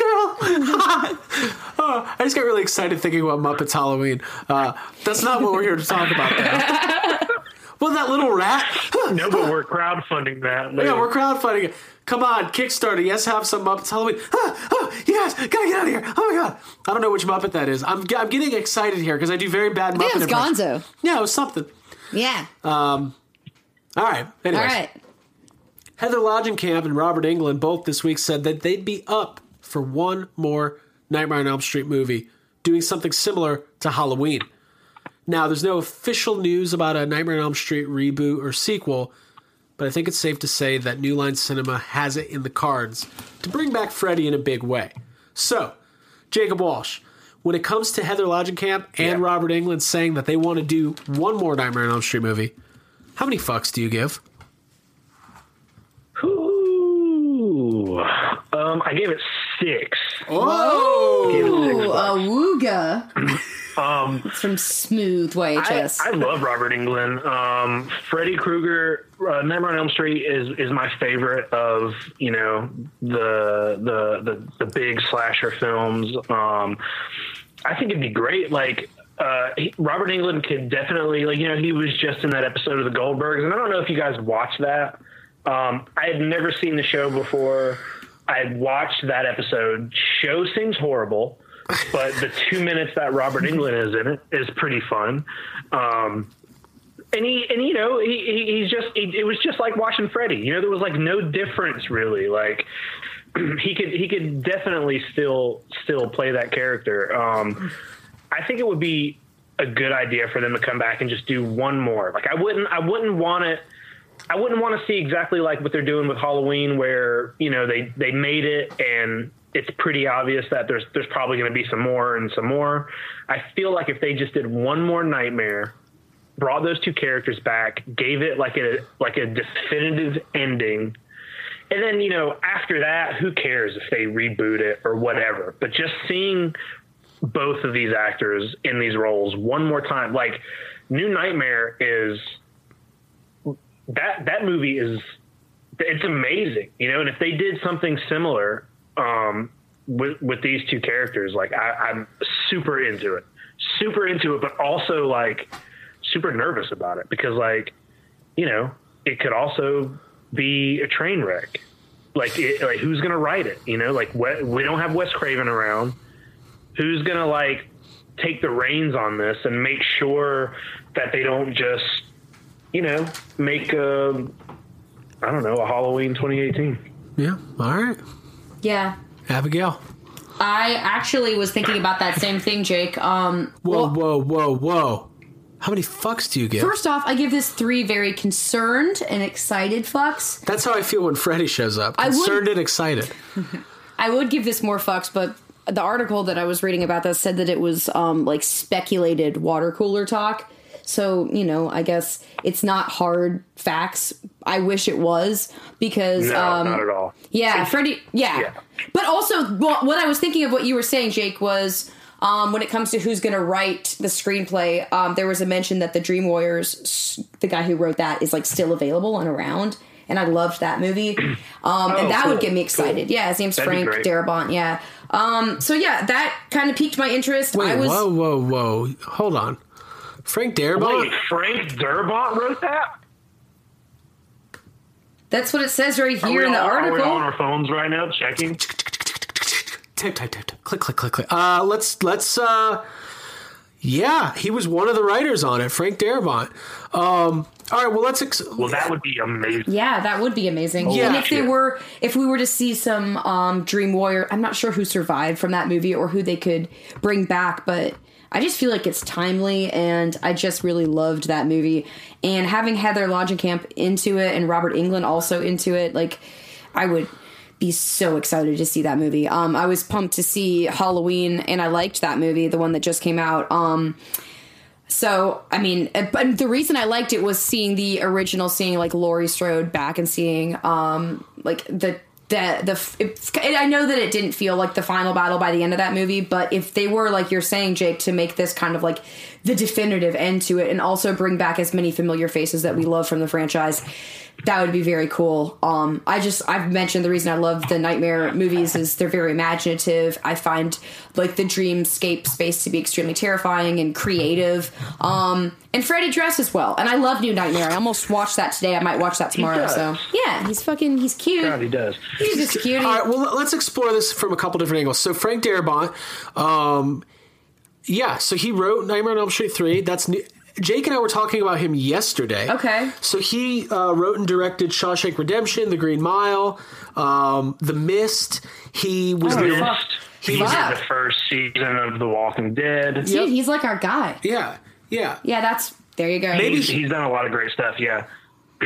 girl. Oh, I just got really excited thinking about Muppets Halloween. Uh, that's not what we're here to talk about, though. well, that little rat. No, but we're crowdfunding that. yeah, we're crowdfunding it. Come on, Kickstarter. Yes, have some Muppets Halloween. Ah, oh, you guys, gotta get out of here. Oh my god, I don't know which Muppet that is. I'm, I'm getting excited here because I do very bad I think Muppet it was. Gonzo. Yeah, it was something. Yeah. Um, all right. Anyways. All right. Heather Langenkamp and Robert Englund both this week said that they'd be up for one more Nightmare on Elm Street movie doing something similar to Halloween. Now, there's no official news about a Nightmare on Elm Street reboot or sequel, but I think it's safe to say that New Line Cinema has it in the cards to bring back Freddy in a big way. So, Jacob Walsh, when it comes to Heather Langenkamp and Robert Englund saying that they want to do one more Nightmare on Elm Street movie, how many fucks do you give? Ooh. Um, I gave it six. Oh, Gave it six Ooh, a wooga. Um, It's from Smooth I, YHS. I love Robert Englund. Um, Freddy Krueger, uh, Nightmare on Elm Street is is my favorite of you know the the the, the big slasher films. Um, I think it'd be great. Like uh, he, Robert Englund could definitely like you know he was just in that episode of the Goldbergs, and I don't know if you guys watched that. Um, I had never seen the show before. I watched that episode. Show seems horrible, but the two minutes that Robert Englund is in it is pretty fun. Um, and he and you know he, he he's just he, it was just like watching Freddy. You know there was like no difference really. Like he could he could definitely still still play that character. Um, I think it would be a good idea for them to come back and just do one more. Like I wouldn't I wouldn't want it. I wouldn't want to see exactly like what they're doing with Halloween, where you know they they made it and it's pretty obvious that there's there's probably going to be some more and some more. I feel like if they just did one more nightmare, brought those two characters back, gave it like a like a definitive ending, and then you know after that, who cares if they reboot it or whatever? But just seeing both of these actors in these roles one more time, like New Nightmare is that that movie is it's amazing, you know. And if they did something similar um, with with these two characters, like I, I'm super into it, super into it, but also like super nervous about it because like you know it could also be a train wreck. Like, it, like who's gonna write it? You know, like we, don't have Wes Craven around. Who's gonna like take the reins on this and make sure that they don't just you know make a I don't know a Halloween 2018. Yeah. All right. yeah. Abigail. I actually was thinking about that same thing, Jake. Um, Whoa, whoa, whoa, whoa. How many fucks do you give? First off, I give this three very concerned and excited fucks. That's how I feel when Freddy shows up. I would- Concerned and excited. I would give this more fucks, but the article that I was reading about this said that it was um, like speculated water cooler talk. So you know, I guess it's not hard facts. I wish it was because No, um, not at all. Yeah, Freddy. Yeah. Yeah. but also what, what I was thinking of what you were saying, Jake, was um, when it comes to who's going to write the screenplay. Um, there was a mention that the Dream Warriors, the guy who wrote that, is like still available and around. And I loved that movie, um, Oh, and that cool, would get me excited. cool. Yeah, his name's That'd Frank great. Darabont. Yeah. Um, so yeah, that kind of piqued my interest. Wait, I was whoa, whoa, whoa. Hold on. Frank Darabont? Wait, Frank Darabont wrote that? that's what it says right here in the all- Are we article. all on our phones right now checking? Type, type, type, type. Click, click, click, click. Uh, let's, let's, uh, yeah, he was one of the writers on it, Frank Darabont. Um, all right, well, let's, ex- Well, that would be amazing. Yeah, that would be amazing. Yeah. and if they were, if we were to see some um, Dream Warrior, I'm not sure who survived from that movie or who they could bring back, but I just feel like it's timely, and I just really loved that movie. And having Heather Langenkamp into it and Robert Englund also into it, like I would be so excited to see that movie. Um, I was pumped to see Halloween, and I liked that movie, the one that just came out. Um, so, I mean, but the reason I liked it was seeing the original, seeing like Laurie Strode back and seeing um like the the the it, I know that it didn't feel like the final battle by the end of that movie, but if they were like you're saying, Jake, to make this kind of like the definitive end to it, and also bring back as many familiar faces that we love from the franchise, that would be very cool. Um, I just I've mentioned the reason I love the Nightmare movies is they're very imaginative. I find like the dreamscape space to be extremely terrifying and creative. Um, and Freddy dresses well, and I love New Nightmare. I almost watched that today. I might watch that tomorrow. So yeah, he's fucking he's cute. God, he does. He's just cute. All right, well, let's explore this from a couple different angles. So, Frank Darabont, um, yeah, so he wrote Nightmare on Elm Street 3. That's new. Jake and I were talking about him yesterday. Okay. So he uh, wrote and directed Shawshank Redemption, The Green Mile, um, The Mist. He was Oh, the fuck. He did Wow. the first season of The Walking Dead. Dude, he's like our guy. yeah, yeah, Yeah, that's there you go. He's, he's done a lot of great stuff. Yeah.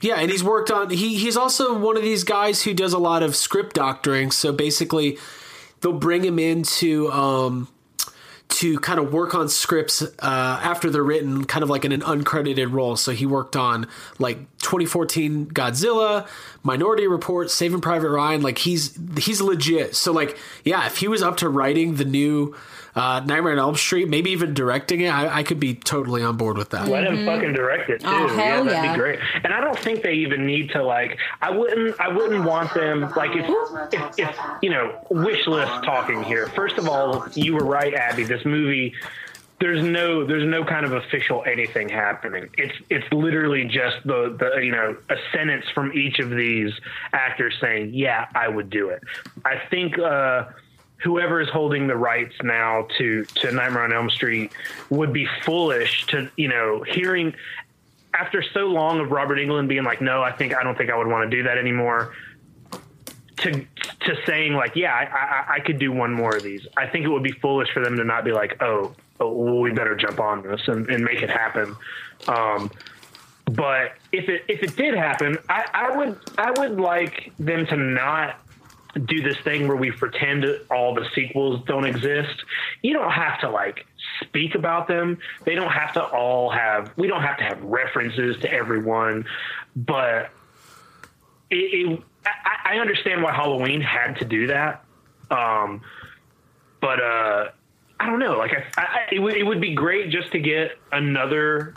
yeah, and he's worked on. He he's also one of these guys who does a lot of script doctoring. So basically, they'll bring him in to um, to kind of work on scripts uh, after they're written, kind of like in an uncredited role. So he worked on like 2014 Godzilla, Minority Report, Saving Private Ryan. Like he's he's legit. So like yeah, if he was up to writing the new uh, Nightmare on Elm Street, maybe even directing it, I, I could be totally on board with that. Let him fucking direct it too. Oh, yeah, that'd yeah. be great. And I don't think they even need to like. I wouldn't. I wouldn't want them like if, if, if you know wish list talking here. First of all, you were right, Abby. This movie. There's no, there's no kind of official anything happening. It's, it's literally just the, the, you know, a sentence from each of these actors saying, "Yeah, I would do it." I think, uh, whoever is holding the rights now to to Nightmare on Elm Street would be foolish to you know hearing after so long of Robert Englund being like, no, I think I don't think I would want to do that anymore. To to saying like, yeah, I, I, I could do one more of these. I think it would be foolish for them to not be like, oh, oh well, we better jump on this and, and make it happen. Um, but if it if it did happen, I, I would I would like them to not do this thing where we pretend all the sequels don't exist. You don't have to like speak about them. They don't have to all have. We don't have to have references to everyone, but it, it, I, I understand why Halloween had to do that. Um, but uh, I don't know. Like, I, I, it, would, it would be great just to get another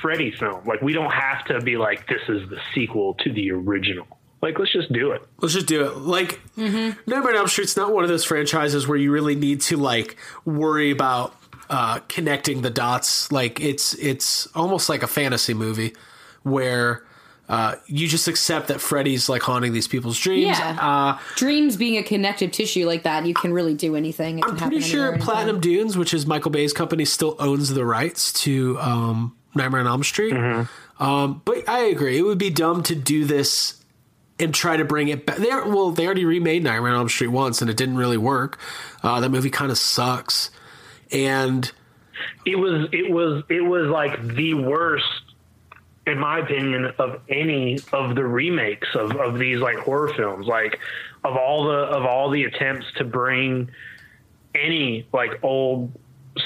Freddy film. Like, we don't have to be like, this is the sequel to the original. Like, let's just do it. Let's just do it. Like Nightmare on Elm Street's not one of those franchises where you really need to like worry about uh, connecting the dots. Like it's it's almost like a fantasy movie where uh, you just accept that Freddy's like haunting these people's dreams. Yeah. Uh, Dreams being a connective tissue like that, you can really do anything. It I'm can pretty sure anywhere, anytime. Platinum Dunes, which is Michael Bay's company, still owns the rights to um, Nightmare on Elm Street. Um, but I agree, it would be dumb to do this and try to bring it back. They are, well, they already remade Nightmare on Elm Street once, and it didn't really work. Uh, that movie kind of sucks, and it was it was it was like the worst in my opinion of any of the remakes of, of these like horror films like of all the of all the attempts to bring any like old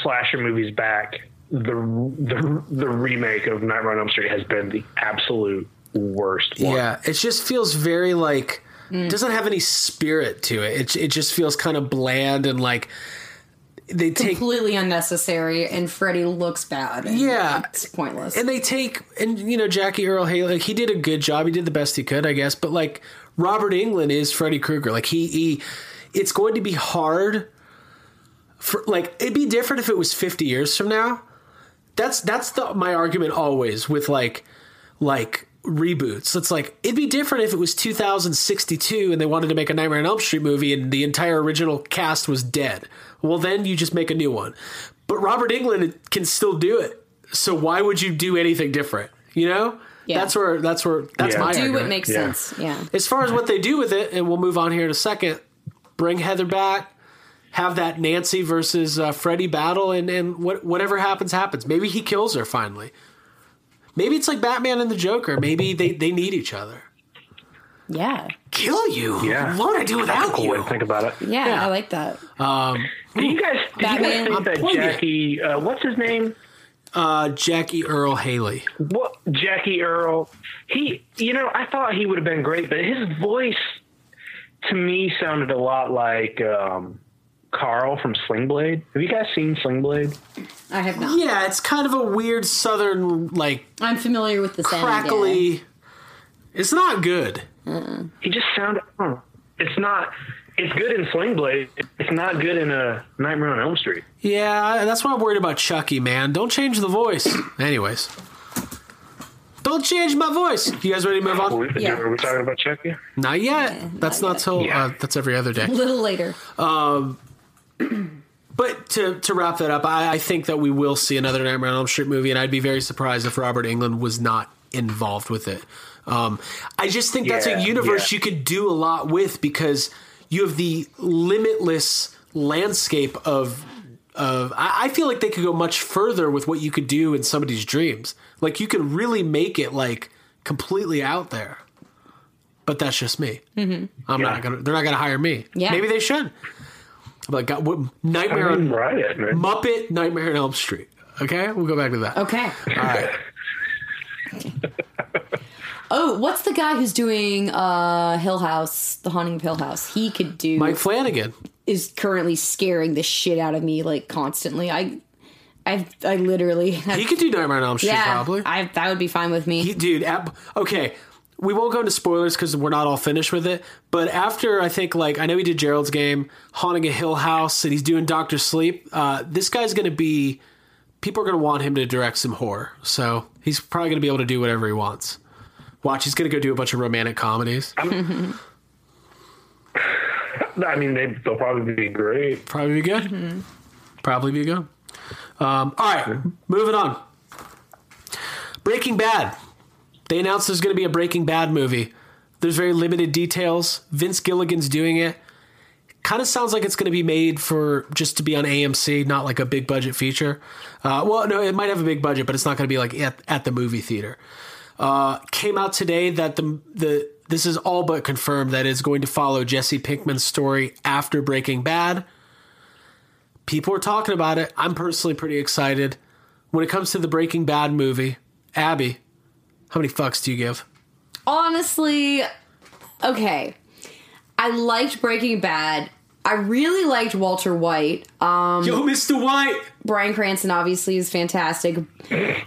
slasher movies back the the, the remake of Nightmare on Elm Street has been the absolute worst one. yeah, it just feels very like mm. doesn't have any spirit to it. It it just feels kind of bland and like they take completely unnecessary, and Freddy looks bad. and Yeah. it's pointless. and they take and you know Jackie Earle Haley like, he did a good job he did the best he could I guess but like Robert Englund is Freddy Krueger like he, he it's going to be hard for like it'd be different if it was 50 years from now that's that's the my argument always with like like reboots it's like it'd be different if it was 2062 and they wanted to make a Nightmare on Elm Street movie and the entire original cast was dead well then you just make a new one but Robert Englund can still do it so why would you do anything different you know Yeah. that's where that's where that's Yeah. my do argument. what makes Yeah. sense. Yeah. as far as what they do with it and we'll move on here in a second bring Heather back have that Nancy versus uh, Freddy battle and and what, whatever happens happens maybe he kills her finally maybe it's like Batman and the Joker maybe they they need each other Yeah. kill you Yeah. what would I do That's a without cool way you to think about it. Yeah, Yeah. I like that. Do you guys, do you guys think I'm that poignant. Jackie, uh, what's his name? uh, Jackie Earle Haley What Jackie Earle? He, you know, I thought he would have been great, but his voice to me sounded a lot like um, Carl from Sling Blade. Have you guys seen Sling Blade? I have not. yeah it's kind of a weird southern like I'm familiar with the sound. yeah. crackly it's not good He just sounded. I don't know. It's not. It's good in Sling Blade. It's not good in a Nightmare on Elm Street. Yeah, that's why I'm worried about Chucky, man. Don't change the voice. Anyways. Don't change my voice. You guys ready to move Are on? we, Yeah. are we talking about Chucky? Not yet. that's not not yet. till Yeah. uh, that's every other day. A little later. But to to wrap that up, I, I think that we will see another Nightmare on Elm Street movie, and I'd be very surprised if Robert Englund was not involved with it. Um, I just think that's a universe yeah. you could do a lot with because you have the limitless landscape of of. I, I feel like they could go much further with what you could do in somebody's dreams. Like you could really make it like completely out there. But that's just me. Mhm. I'm not gonna. They're not gonna hire me. Yeah. Maybe they should. I'm like, God, what, Nightmare I mean, on right, man. Muppet Nightmare on Elm Street. Okay, we'll go back to that. Okay. All right. Oh, what's the guy who's doing uh, Hill House, The Haunting of Hill House? He could do. Mike Flanagan. is currently scaring the shit out of me like constantly. I, I, I literally. He could do Nightmare on Elm Street, yeah, probably. I that would be fine with me. He, dude, ap- okay. We won't go into spoilers because we're not all finished with it. But after I think, like, I know he did Gerald's Game, Haunting a Hill House, and he's doing Doctor Sleep. Uh, this guy's going to be. People are going to want him to direct some horror. So he's probably going to be able to do whatever he wants. Watch, he's going to go do a bunch of romantic comedies. I mean, they, they'll probably be great. Probably be good. Probably be good. Um, all right, moving on. Breaking Bad. They announced there's going to be a Breaking Bad movie. There's very limited details. Vince Gilligan's doing it. Kind of sounds like it's going to be made for just to be on AMC, not like a big budget feature. Uh, well, no, it might have a big budget, but it's not going to be like at, at the movie theater. Uh, came out today that the the this is all but confirmed that it's going to follow Jesse Pinkman's story after Breaking Bad people are talking about it. I'm personally pretty excited. When it comes to the Breaking Bad movie, Abby, how many fucks do you give? Honestly, okay. I liked Breaking Bad. I really liked Walter White. Um, Yo, Mr. White. Bryan Cranston obviously is fantastic.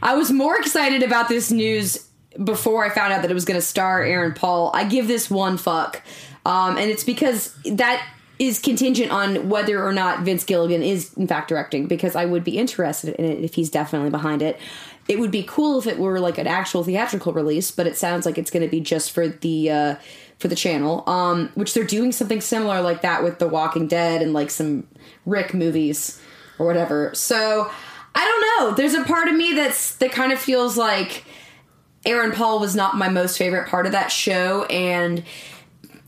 I was more excited about this news before I found out that it was going to star Aaron Paul. I give this one fuck, um, and it's because that is contingent on whether or not Vince Gilligan is in fact directing. Because I would be interested in it if he's definitely behind it. It would be cool if it were like an actual theatrical release, but it sounds like it's going to be just for the uh, for the channel. Um, which they're doing something similar like that with The Walking Dead and like some Rick movies or whatever. So I don't know. There's a part of me that's that kind of feels like Aaron Paul was not my most favorite part of that show, and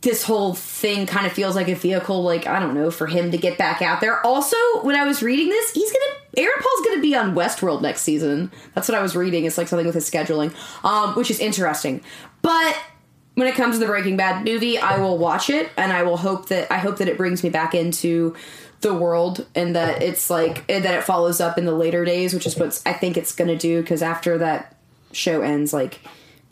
this whole thing kind of feels like a vehicle, like I don't know, for him to get back out there. Also, when I was reading this, he's gonna Aaron Paul's gonna be on Westworld next season. That's what I was reading. It's like something with his scheduling, um, which is interesting. But when it comes to the Breaking Bad movie, I will watch it, and I will hope that I hope that it brings me back into the world and that it's like that it follows up in the later days, which is what I think it's gonna do. Because after that show ends, like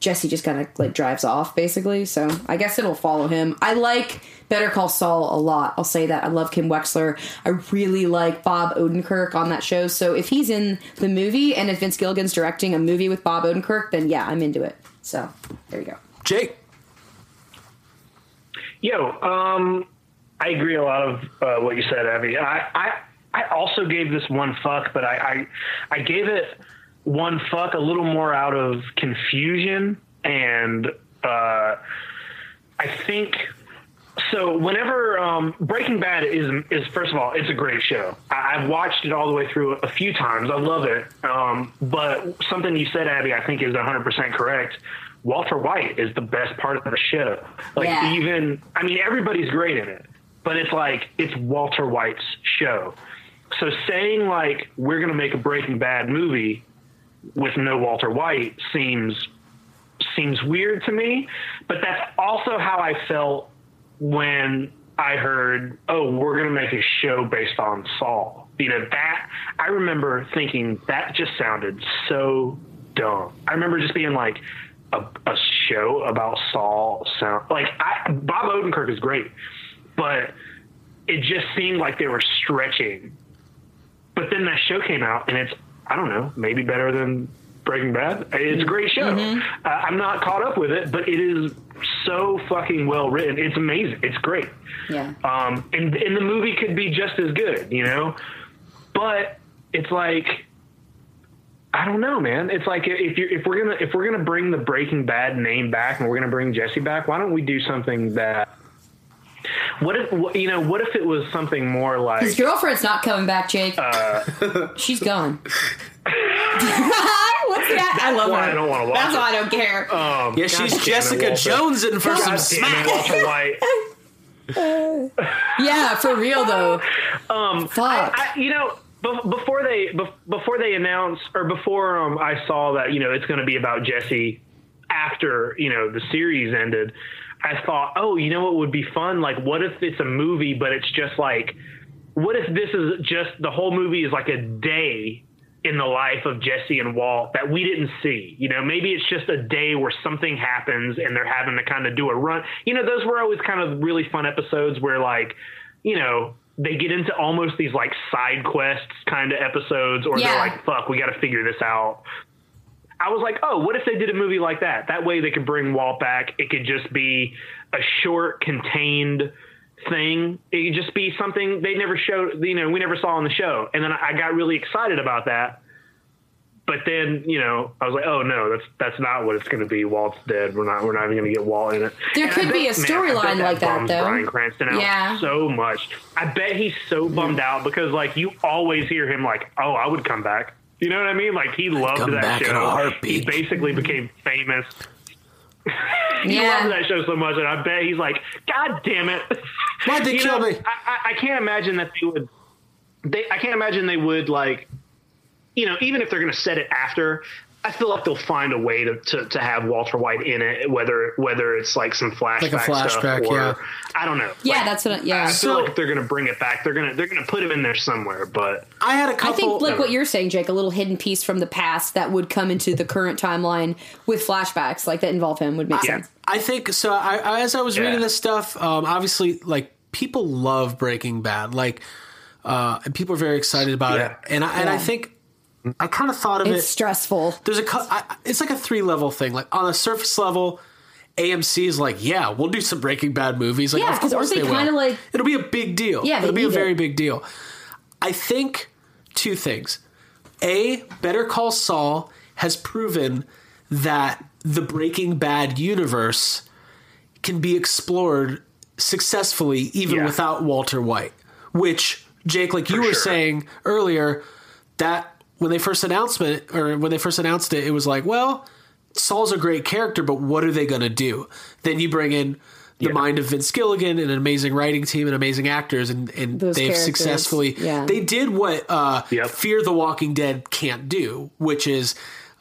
Jesse just kind of like drives off basically. So I guess it'll follow him. I like Better Call Saul a lot. I'll say that. I love Kim Wexler. I really like Bob Odenkirk on that show. So if he's in the movie and if Vince Gilligan's directing a movie with Bob Odenkirk, then yeah, I'm into it. So there you go. Jake. Yo, um, I agree a lot of uh, what you said, Abby. I, I I also gave this one fuck, but I, I I gave it one fuck a little more out of confusion and uh, I think so. Whenever um, Breaking Bad is is first of all, it's a great show. I, I've watched it all the way through a few times. I love it. Um, but something you said, Abby, I think is 100 percent correct. Walter White is the best part of the show. Like Yeah. even, I mean, everybody's great in it, but it's like it's Walter White's show. So saying like we're gonna make a Breaking Bad movie with no Walter White seems seems weird to me. But that's also how I felt when I heard, oh, we're gonna make a show based on Saul. You know that I remember thinking that just sounded so dumb. I remember just being like. A, a show about Saul sound like I, Bob Odenkirk is great, but it just seemed like they were stretching. But then that show came out, and it's I don't know, maybe better than Breaking Bad. It's a great show. Uh, I'm not caught up with it, but it is so fucking well written. It's amazing. It's great. Yeah. Um, and and the movie could be just as good, you know. But it's like I don't know, man. It's like if you if we're gonna if we're gonna bring the Breaking Bad name back and we're gonna bring Jesse back, why don't we do something that What if wh- you know? What if it was something more like His girlfriend's not coming back, Jake. uh, She's gone. What's that? I love why her. I don't wanna watch That's it. why I don't care. Um, Yeah, she's God damn it, Jessica Walter. Jones in for God some damn it, smack. Walter White. yeah, for real though. Um, Fuck. I, I, you know, be- before they bef- before they announced or before um, I saw that you know it's going to be about Jesse after you know the series ended, I thought, oh, you know what would be fun? Like, what if it's a movie, but it's just like, what if this is just the whole movie is like a day in the life of Jesse and Walt that we didn't see. You know, maybe it's just a day where something happens and they're having to kind of do a run. You know, those were always kind of really fun episodes where like, you know, they get into almost these like side quests kind of episodes or Yeah. they're like, fuck, we got to figure this out. I was like, oh, what if they did a movie like that? That way they could bring Walt back. It could just be a short, contained thing. It could just be something they never showed, you know, we never saw on the show. And then I got really excited about that. But then, you know, I was like, oh no, that's that's not what it's going to be. Walt's dead. We're not we're not even going to get Walt in it. There And could bet- be a storyline like that, though. Bryan Cranston out Yeah. so much. I bet he's so bummed out because like you always hear him like, oh, I would come back. You know what I mean? Like he loved come that back in show. a heartbeat. He basically became famous. he Yeah. loved that show so much, and I bet he's like, God damn it! Why'd they You kill know, me? I, I, I can't imagine that they would. They, I can't imagine they would like, you know, even if they're going to set it after. I feel like they'll find a way to, to, to have Walter White in it, whether whether it's like some flashback, Like a flashback, stuff or yeah. I don't know. Yeah, Like, that's what. I- Yeah. I feel So- like they're going to bring it back, they're gonna they're gonna put him in there somewhere. But I had a I couple. I think like what you're saying, Jake, a little hidden piece from the past that would come into the current timeline with flashbacks like that involve him would make Yeah. sense. I think so. I, I as I was Yeah. reading this stuff, um, obviously, like people love Breaking Bad, like, uh, and people are very excited about Yeah. it. And I, and I think I kind of thought of It's it. It's stressful. There's a, it's like a three level thing. Like on a surface level, AMC is like, yeah, we'll do some Breaking Bad movies. Like, Yeah, of 'cause course aren't they will. kinda like- It'll be a big deal. Yeah, it'll be a very it. big deal. I think two things. A, Better Call Saul has proven that the Breaking Bad universe can be explored successfully even Yeah. without Walter White. Which Jake, like you were sure. saying earlier, that when they first announced it or when they first announced it, it was like, well, Saul's a great character, but what are they going to do? Then you bring in the Yeah. mind of Vince Gilligan and an amazing writing team and amazing actors, and, and Those they've characters, successfully yeah. they did what uh, Yep. Fear the Walking Dead can't do, which is.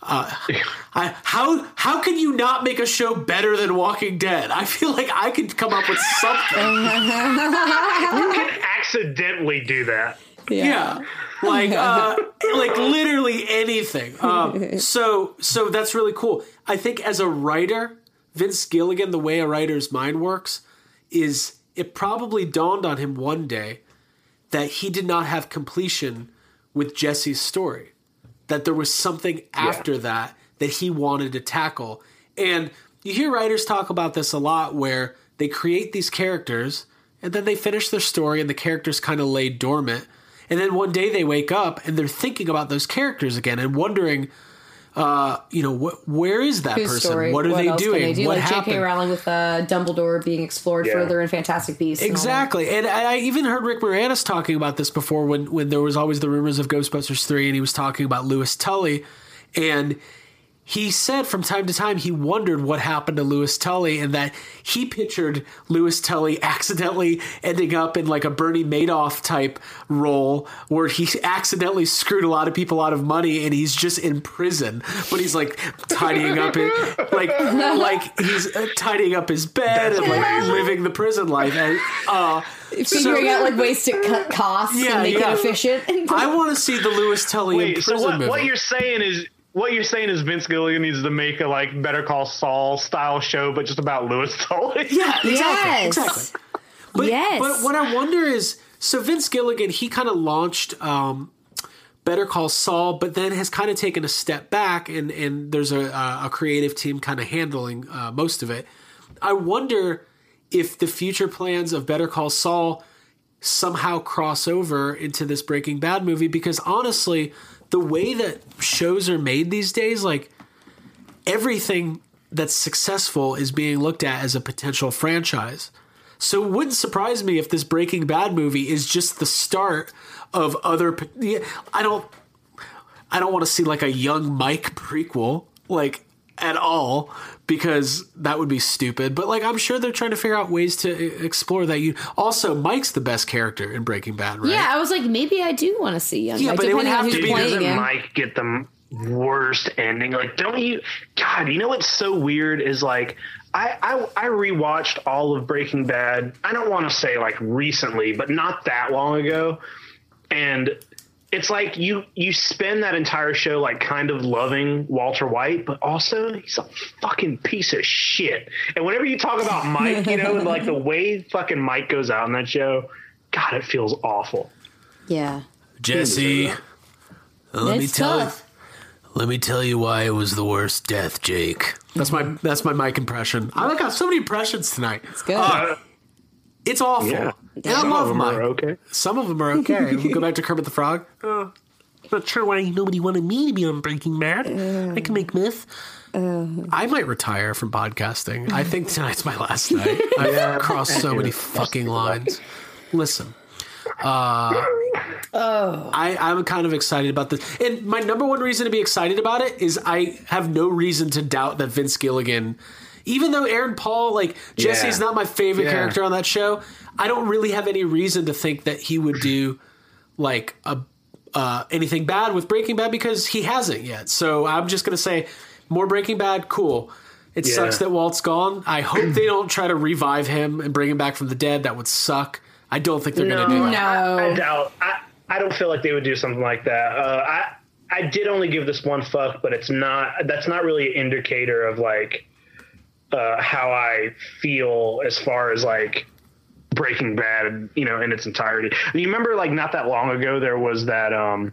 Uh, I, how how can you not make a show better than Walking Dead? I feel like I could come up with something. you can accidentally do that. Yeah, like uh, like literally anything. Um, so so that's really cool. I think as a writer, Vince Gilligan, the way a writer's mind works, is it probably dawned on him one day that he did not have completion with Jesse's story. That there was something after that that he wanted to tackle. And you hear writers talk about this a lot where they create these characters and then they finish their story and the characters kind of lay dormant. And then one day they wake up and they're thinking about those characters again and wondering, uh, you know, wh- where is that Whose person? story? What are they else can doing? They do? What like happened? J.K. Rowling with uh, Dumbledore being explored Yeah. further in Fantastic Beasts. and. Exactly, and I I even heard Rick Moranis talking about this before when when there was always the rumors of Ghostbusters three, and he was talking about Louis Tully, and he said from time to time he wondered what happened to Louis Tully, and that he pictured Louis Tully accidentally ending up in like a Bernie Madoff type role where he accidentally screwed a lot of people out of money, and he's just in prison, but he's like tidying up his like like he's uh, tidying up his bed That's and like amazing. living the prison life. And, uh, Figuring out like ways to cut costs Yeah, and make yeah. it efficient. I want to see the Louis Tully in Wait, so prison what, movie. what you're saying is what you're saying is Vince Gilligan needs to make a like Better Call Saul style show, but just about Louis Tully. yeah, exactly, Yes. exactly. But, Yes. but what I wonder is, so Vince Gilligan, he kind of launched um, Better Call Saul, but then has kind of taken a step back, and and there's a a creative team kind of handling uh, most of it. I wonder if the future plans of Better Call Saul somehow cross over into this Breaking Bad movie because honestly, the way that shows are made these days, like everything that's successful is being looked at as a potential franchise. So it wouldn't surprise me if this Breaking Bad movie is just the start of other. I don't. I don't want to see like a young Mike prequel, like at all, because that would be stupid. But like, I'm sure they're trying to figure out ways to explore that. You also, Mike's the best character in Breaking Bad, right? Yeah, I was like, maybe I do want to see young. Yeah, Mike, but it would on have to be- playing Doesn't him. Mike get the worst ending? Like, don't you? God, you know what's so weird is like. I, I I rewatched all of Breaking Bad. I don't want to say like recently, but not that long ago. And it's like you you spend that entire show like kind of loving Walter White, but also he's a fucking piece of shit. And whenever you talk about Mike, you know, and like the way fucking Mike goes out in that show, God, it feels awful. Yeah, Jesse, let me tell tough. Let me tell you why it was the worst death, Jake. That's my that's my Mike impression. I got so many impressions tonight. It's good. Uh, it's awful. Yeah. And I Some love of them Mike. are okay. Some of them are okay. we go back to Kermit the Frog. Uh, not sure why nobody wanted me to be on Breaking Bad. I can make myth. I might retire from podcasting. I think tonight's my last night. I've crossed so many fucking lines. Listen, uh, I, I'm kind of excited about this. And my number one reason to be excited about it is I have no reason to doubt that Vince Gilligan, even though Aaron Paul, like Jesse's Yeah. not my favorite Yeah. character on that show, I don't really have any reason to think that he would do like a uh, anything bad with Breaking Bad because he hasn't yet. So I'm just gonna say more Breaking Bad, cool. It Yeah. sucks that Walt's gone. I hope they don't try to revive him and bring him back from the dead. That would suck. I don't think they're gonna do that. I, I doubt. I, I don't feel like they would do something like that. Uh, I I did only give this one fuck, but it's not. That's not really an indicator of like uh, how I feel as far as like Breaking Bad, you know, in its entirety. You remember, like not that long ago, there was that. um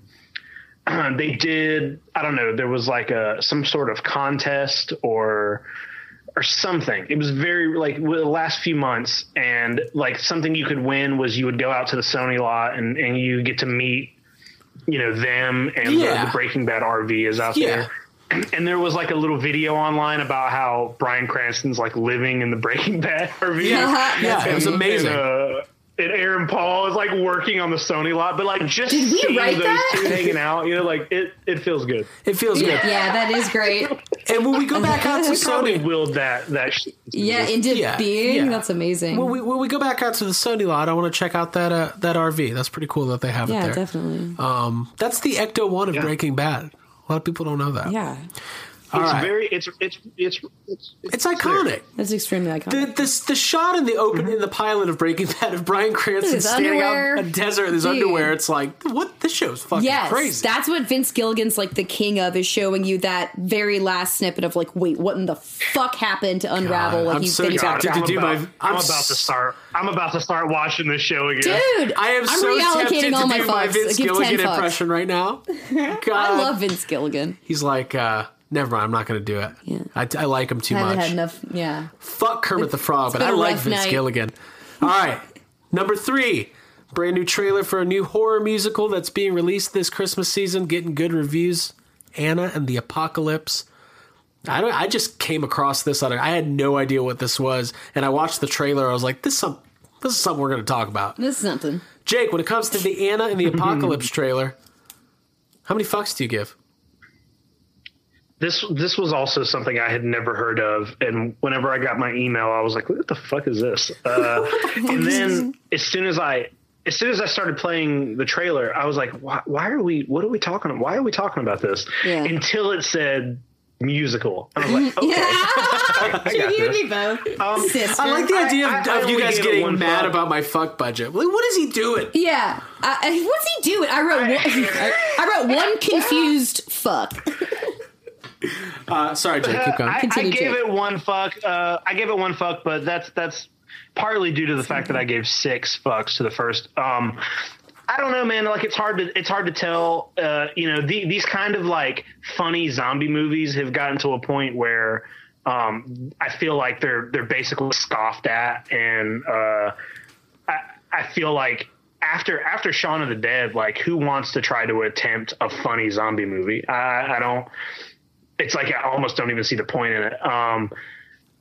they did i don't know there was like a some sort of contest or or something it was very like the last few months and like something you could win was you would go out to the sony lot and and you get to meet you know them and Yeah. the, the breaking bad rv is out Yeah. there and there was like a little video online about how Bryan Cranston's like living in the Breaking Bad RV. Yeah. Yeah, it was And, amazing. uh, and Aaron Paul is like working on the Sony lot, but like just Did we seeing write those that? two hanging out, you know, like it, it feels good. It feels good. yeah, that is great. And when we go back out to We probably Sony, willed that that. Shit. Yeah, into Yeah, being. yeah. That's amazing. when we when we go back out to the Sony lot, I want to check out that uh, that RV. That's pretty cool that they have it there. definitely. Um, that's the Ecto One of Yeah. Breaking Bad. A lot of people don't know that. yeah, it's right. very it's it's it's it's, It's iconic. that's extremely iconic. The, the the shot in the open in the pilot of Breaking Bad of Bryan Cranston standing underwear. out in a desert in his Dude. underwear. It's like what this show's fucking yes, crazy. that's what Vince Gilligan's like the king of is showing you that very last snippet of like, wait, what in the fuck happened to unravel? God, like I'm he so then he's tempted got to I'm do about, my- I'm, I'm about to start. I'm about to start watching this show again. Dude, I am I'm so tempted reallocating to all my do my. Vince Gilligan impression right now. God, I love Vince Gilligan. He's like, uh, never mind. I'm not going to do it. Yeah. I, I like him too I much. had enough. Yeah, Fuck Kermit the Frog, but I like Vince night. Gilligan. All right, number three, brand new trailer for a new horror musical that's being released this Christmas season, getting good reviews. Anna and the Apocalypse. I don't. I just came across this on. I had no idea what this was, and I watched the trailer. I was like, "This some. This is something we're going to talk about." this is something. Jake, when it comes to the Anna and the Apocalypse trailer, how many fucks do you give? This this was also something I had never heard of, and whenever I got my email, I was like, "What the fuck is this?" Uh, and then as soon as I as soon as I started playing the trailer, I was like, "Why, why are we? What are we talking? Why are we talking about this?" Yeah. Until it said musical, and I was like, "Okay, I, I got you and this." both. Um, Sister. I like the idea of, I- I of you only guys gave it getting one mad fuck. about my fuck budget. Like, what is he doing? Yeah. Uh, what's he doing? I wrote one, I, I wrote one confused fuck. Uh, sorry, Jake. Keep going. I, I Continue, gave Jake. it one fuck. Uh, I gave it one fuck, but that's that's partly due to the fact that I gave six fucks to the first. Um, I don't know, man. Like it's hard to it's hard to tell. Uh, you know, the, these kind of like funny zombie movies have gotten to a point where um, I feel like they're they're basically scoffed at, and uh, I I feel like after after Shaun of the Dead, like who wants to try to attempt a funny zombie movie? I, I don't. It's like I almost don't even see the point in it. Um,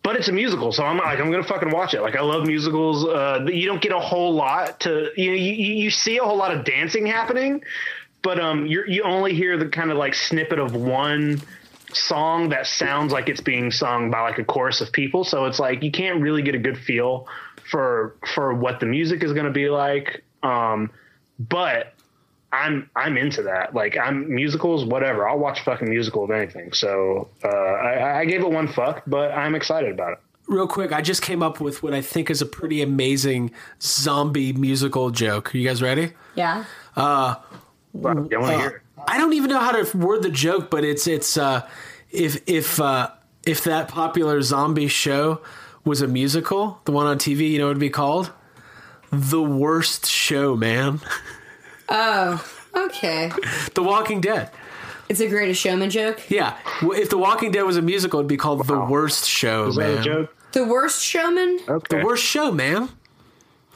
but it's a musical, so I'm like, I'm gonna fucking watch it. Like, I love musicals. Uh, you don't get a whole lot to you know, you, you see a whole lot of dancing happening, but um, you you only hear the kind of like snippet of one song that sounds like it's being sung by like a chorus of people. So it's like you can't really get a good feel for for what the music is to be like. Um, but I'm I'm into that. Like I'm musicals, whatever. I'll watch a fucking musical of anything. So uh, I, I gave it one fuck, but I'm excited about it. Real quick, I just came up with what I think is a pretty amazing zombie musical joke. Are you guys ready? Yeah. Uh, I want to uh, hear. I don't even know how to word the joke, but it's it's uh, if if uh, if that popular zombie show was a musical, the one on TV, you know what it'd be called? The worst show, man. Oh, okay. The Walking Dead. It's a greatest showman joke. Yeah, if The Walking Dead was a musical, it'd be called The Worst Show, Is that man. a joke? The worst showman. Okay. The worst show, man.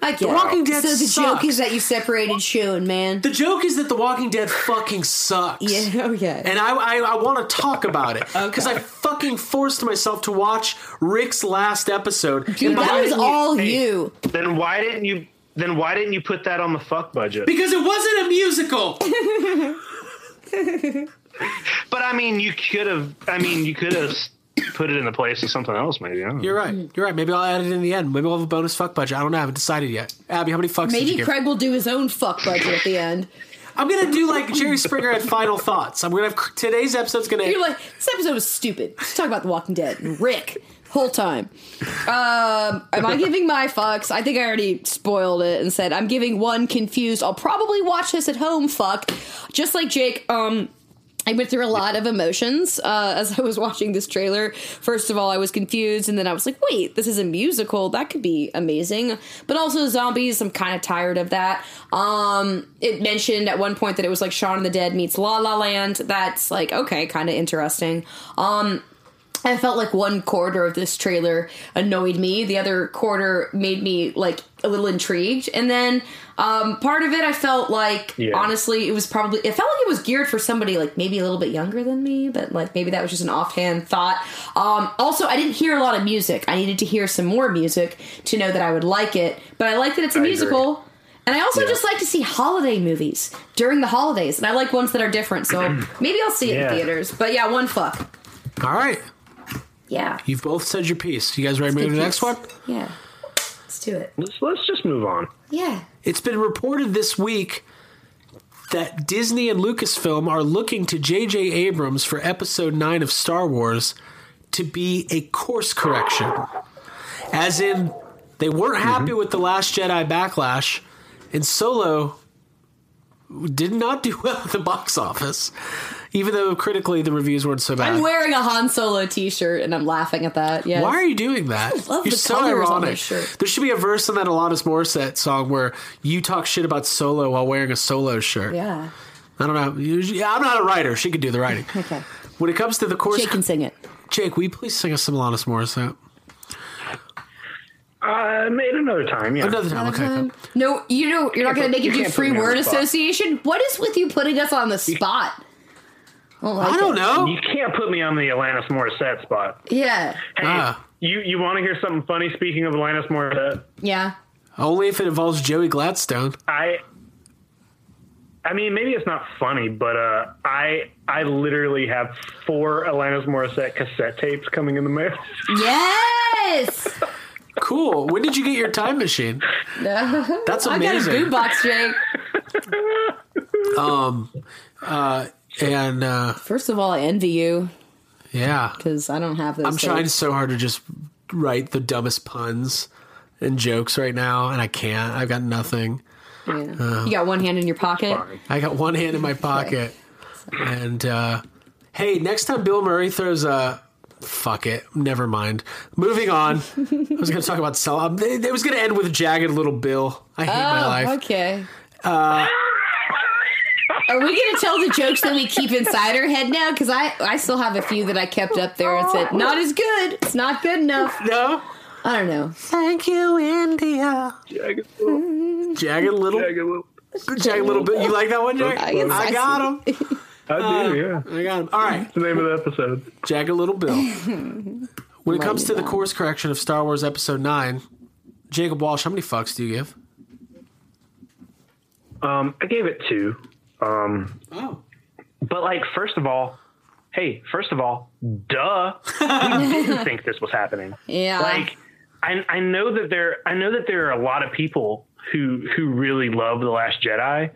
I get The it. Walking Dead So the joke is that you separated show and man. The joke is that The Walking Dead fucking sucks. Yeah. Oh, okay. And I, I, I want to talk about it because I fucking forced myself to watch Rick's last episode. Dude, And that was all hey. you. Then why didn't you? Then why didn't you put that on the fuck budget? because it wasn't a musical. But I mean, you could have. I mean, you could have put it in the place of something else. Maybe. I don't know. You're right. You're right. Maybe I'll add it in the end. Maybe we'll have a bonus fuck budget. I don't know. I haven't decided yet. Abby, how many fucks did you Maybe give? Craig will do his own fuck budget at the end. I'm gonna do like Jerry Springer at Final Thoughts. I'm gonna have today's episode's gonna. You're like, this episode was stupid. Let's talk about The Walking Dead and Rick. Whole time. Um, am I giving my fucks? I think I already spoiled it and said I'm giving one confused. I'll probably watch this at home. Fuck. Just like Jake. Um, I went through a lot of emotions uh, as I was watching this trailer. First of all, I was confused, and then I was like, "Wait, this is a musical. That could be amazing." But also zombies. I'm kind of tired of that. Um, it mentioned at one point that it was like Shaun of the Dead meets La La Land. That's like okay, kind of interesting. Um, I felt like one quarter of this trailer annoyed me. The other quarter made me like a little intrigued. And then um, part of it, I felt like Yeah. honestly, it was probably it felt like it was geared for somebody like maybe a little bit younger than me, but like maybe that was just an offhand thought. Um, also, I didn't hear a lot of music. I needed to hear some more music to know that I would like it. But I like that it's a I musical. And I also Yeah. just like to see holiday movies during the holidays, and I like ones that are different. So maybe I'll see it Yeah. in theaters. But yeah, one fuck. All right. Yeah. You've both said your piece. You guys ready to move to the next one? Yeah. Let's do it. Let's, let's just move on. Yeah. It's been reported this week that Disney and Lucasfilm are looking to J.J. Abrams for Episode 9 of Star Wars to be a course correction. As in, they weren't happy mm-hmm. with The Last Jedi Backlash, and Solo did not do well at the box office, even though critically the reviews weren't so bad. I'm wearing a Han Solo T-shirt and I'm laughing at that. Yeah. Why are you doing that? love You're the so colors on ironic. this shirt. There should be a verse in that Alanis Morissette song where you talk shit about Solo while wearing a Solo shirt. Yeah. I don't know. Yeah, I'm not a writer. She could do the writing. Okay. When it comes to the course, Jake can sing it. Jake, will you please sing us some Alanis Morissette? Uh, made another time. Yeah. Another time. Okay. Um, no, you know you're not going to make you it do free word association. What is with you putting us on the spot? I don't, like I don't it. know. You can't put me on the Alanis Morissette spot. Yeah. Hey, Ah. you you want to hear something funny? Speaking of Alanis Morissette, Yeah. Only if it involves Joey Gladstone. I. I mean, maybe it's not funny, but uh, I I literally have four Alanis Morissette cassette tapes coming in the mail. Yes. Cool. When did you get your time machine? That's amazing. I got a amazing. boombox, Jake. Um, uh, and uh, First of all, I envy you yeah, because I don't have those. I'm trying so hard to just write the dumbest puns and jokes right now, and I can't. I've got nothing. Yeah. you got one hand in your pocket. I got one hand in my pocket. And uh, hey, next time Bill Murray throws a fuck it, never mind. Moving on. I was going to talk about sell. It it was going to end with jagged little Bill. I hate my Oh, life. okay. Uh, Are we going to tell the jokes that we keep inside our head now? Because I, I still have a few that I kept up there and said, not as good. It's not good enough. no. I don't know. Thank you, India. Jagged little, Jagged little, jagged little. jagged little Bill. You like that one, Jack? I I, got him. I do, yeah. I got him. All right. It's the name of the episode. Jagged Little Bill. When it Write comes it to the course correction of Star Wars Episode 9, Jacob Walsh, how many fucks do you give? Um, I gave it two. Um, oh. But like, first of all, hey, first of all, duh, we didn't think this was happening. Yeah. Like, I I know that there I know that there are a lot of people who who really love the Last Jedi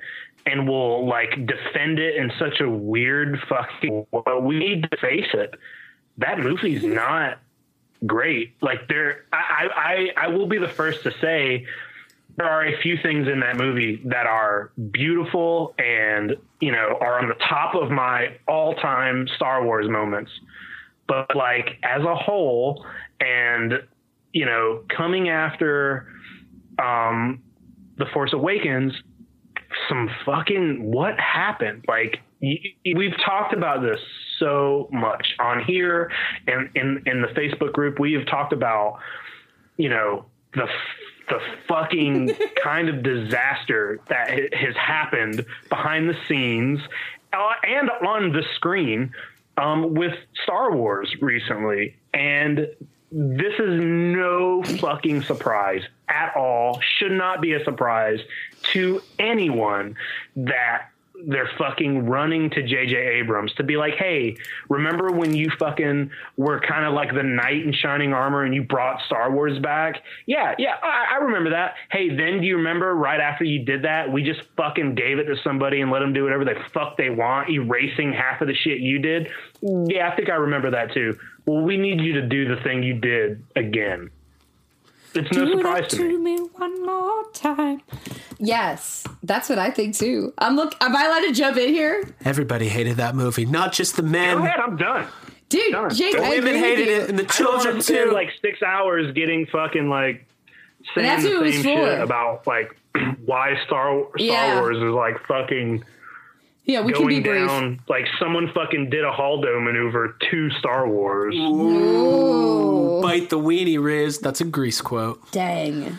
and will like defend it in such a weird fucking. Well, we need to face it. That movie's not great. Like there, I, I I will be the first to say there are a few things in that movie that are beautiful and you know are on the top of my all-time Star Wars moments. But like as a whole, and you know, coming after um, the Force Awakens, some fucking what happened? Like y- we've talked about this so much on here and in in the Facebook group. We have talked about you know the the fucking kind of disaster that has happened behind the scenes uh, and on the screen um, with Star Wars recently, and this is no fucking surprise at all. Should not be a surprise to anyone that they're fucking running to JJ Abrams to be like, "Hey, remember when you fucking were kind of like the knight in shining armor and you brought Star Wars back? Yeah, yeah, I, I remember that. Hey, then do you remember right after you did that, we just fucking gave it to somebody and let them do whatever the fuck they want, erasing half of the shit you did? Yeah, I think I remember that too. Well, we need you to do the thing you did again. It's no surprise to me. me one more time. Yes, that's what I think too. I'm look. Am I allowed to jump in here, Everybody hated that movie, not just the men. Go ahead, I'm done. dude? Done. Jake, The I women hated it, and the I don't children wanna too. like six hours getting fucking like saying that's who the it was same for. shit about like why Star Star Yeah. Wars is like fucking Yeah, we can be going brief. down. Like someone fucking did a Holdo maneuver to Star Wars. Ooh, Bite the weenie, Riz. That's a Grease quote. dang.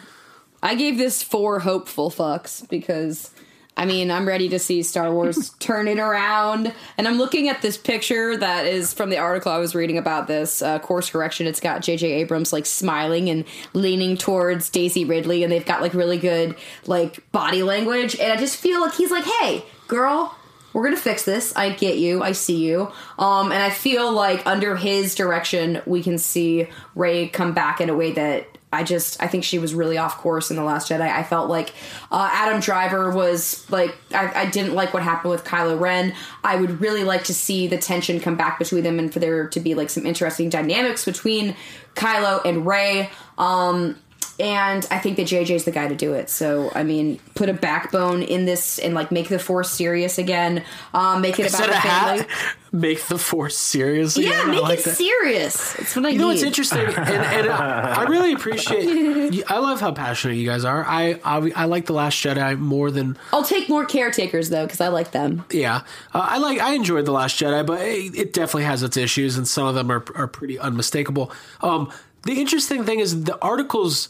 I gave this four hopeful fucks because. I mean, I'm ready to see Star Wars turn it around. And I'm looking at this picture that is from the article I was reading about this uh, course correction. It's got J.J. Abrams like smiling and leaning towards Daisy Ridley, and they've got like really good like body language. And I just feel like he's like, hey, girl, we're gonna fix this. I get you. I see you. Um, and I feel like under his direction, we can see Rey come back in a way that I just I think she was really off course in the Last Jedi. I felt like uh, Adam Driver was like I, I didn't like what happened with Kylo Ren. I would really like to see the tension come back between them and for there to be like some interesting dynamics between Kylo and Rey. Um, and I think that JJ's the guy to do it. So I mean, put a backbone in this and like make the Force serious again. Um, make it about the a family. hat? Make the force serious. Yeah, again? I make like it that. serious. It's what I You need. know what's interesting, and, and I, I really appreciate. I love how passionate you guys are. I, I I like the Last Jedi more than I'll take more caretakers though because I like them. yeah. Uh, I like I enjoyed the Last Jedi, but it, it definitely has its issues, and some of them are are pretty unmistakable. Um, the interesting thing is the articles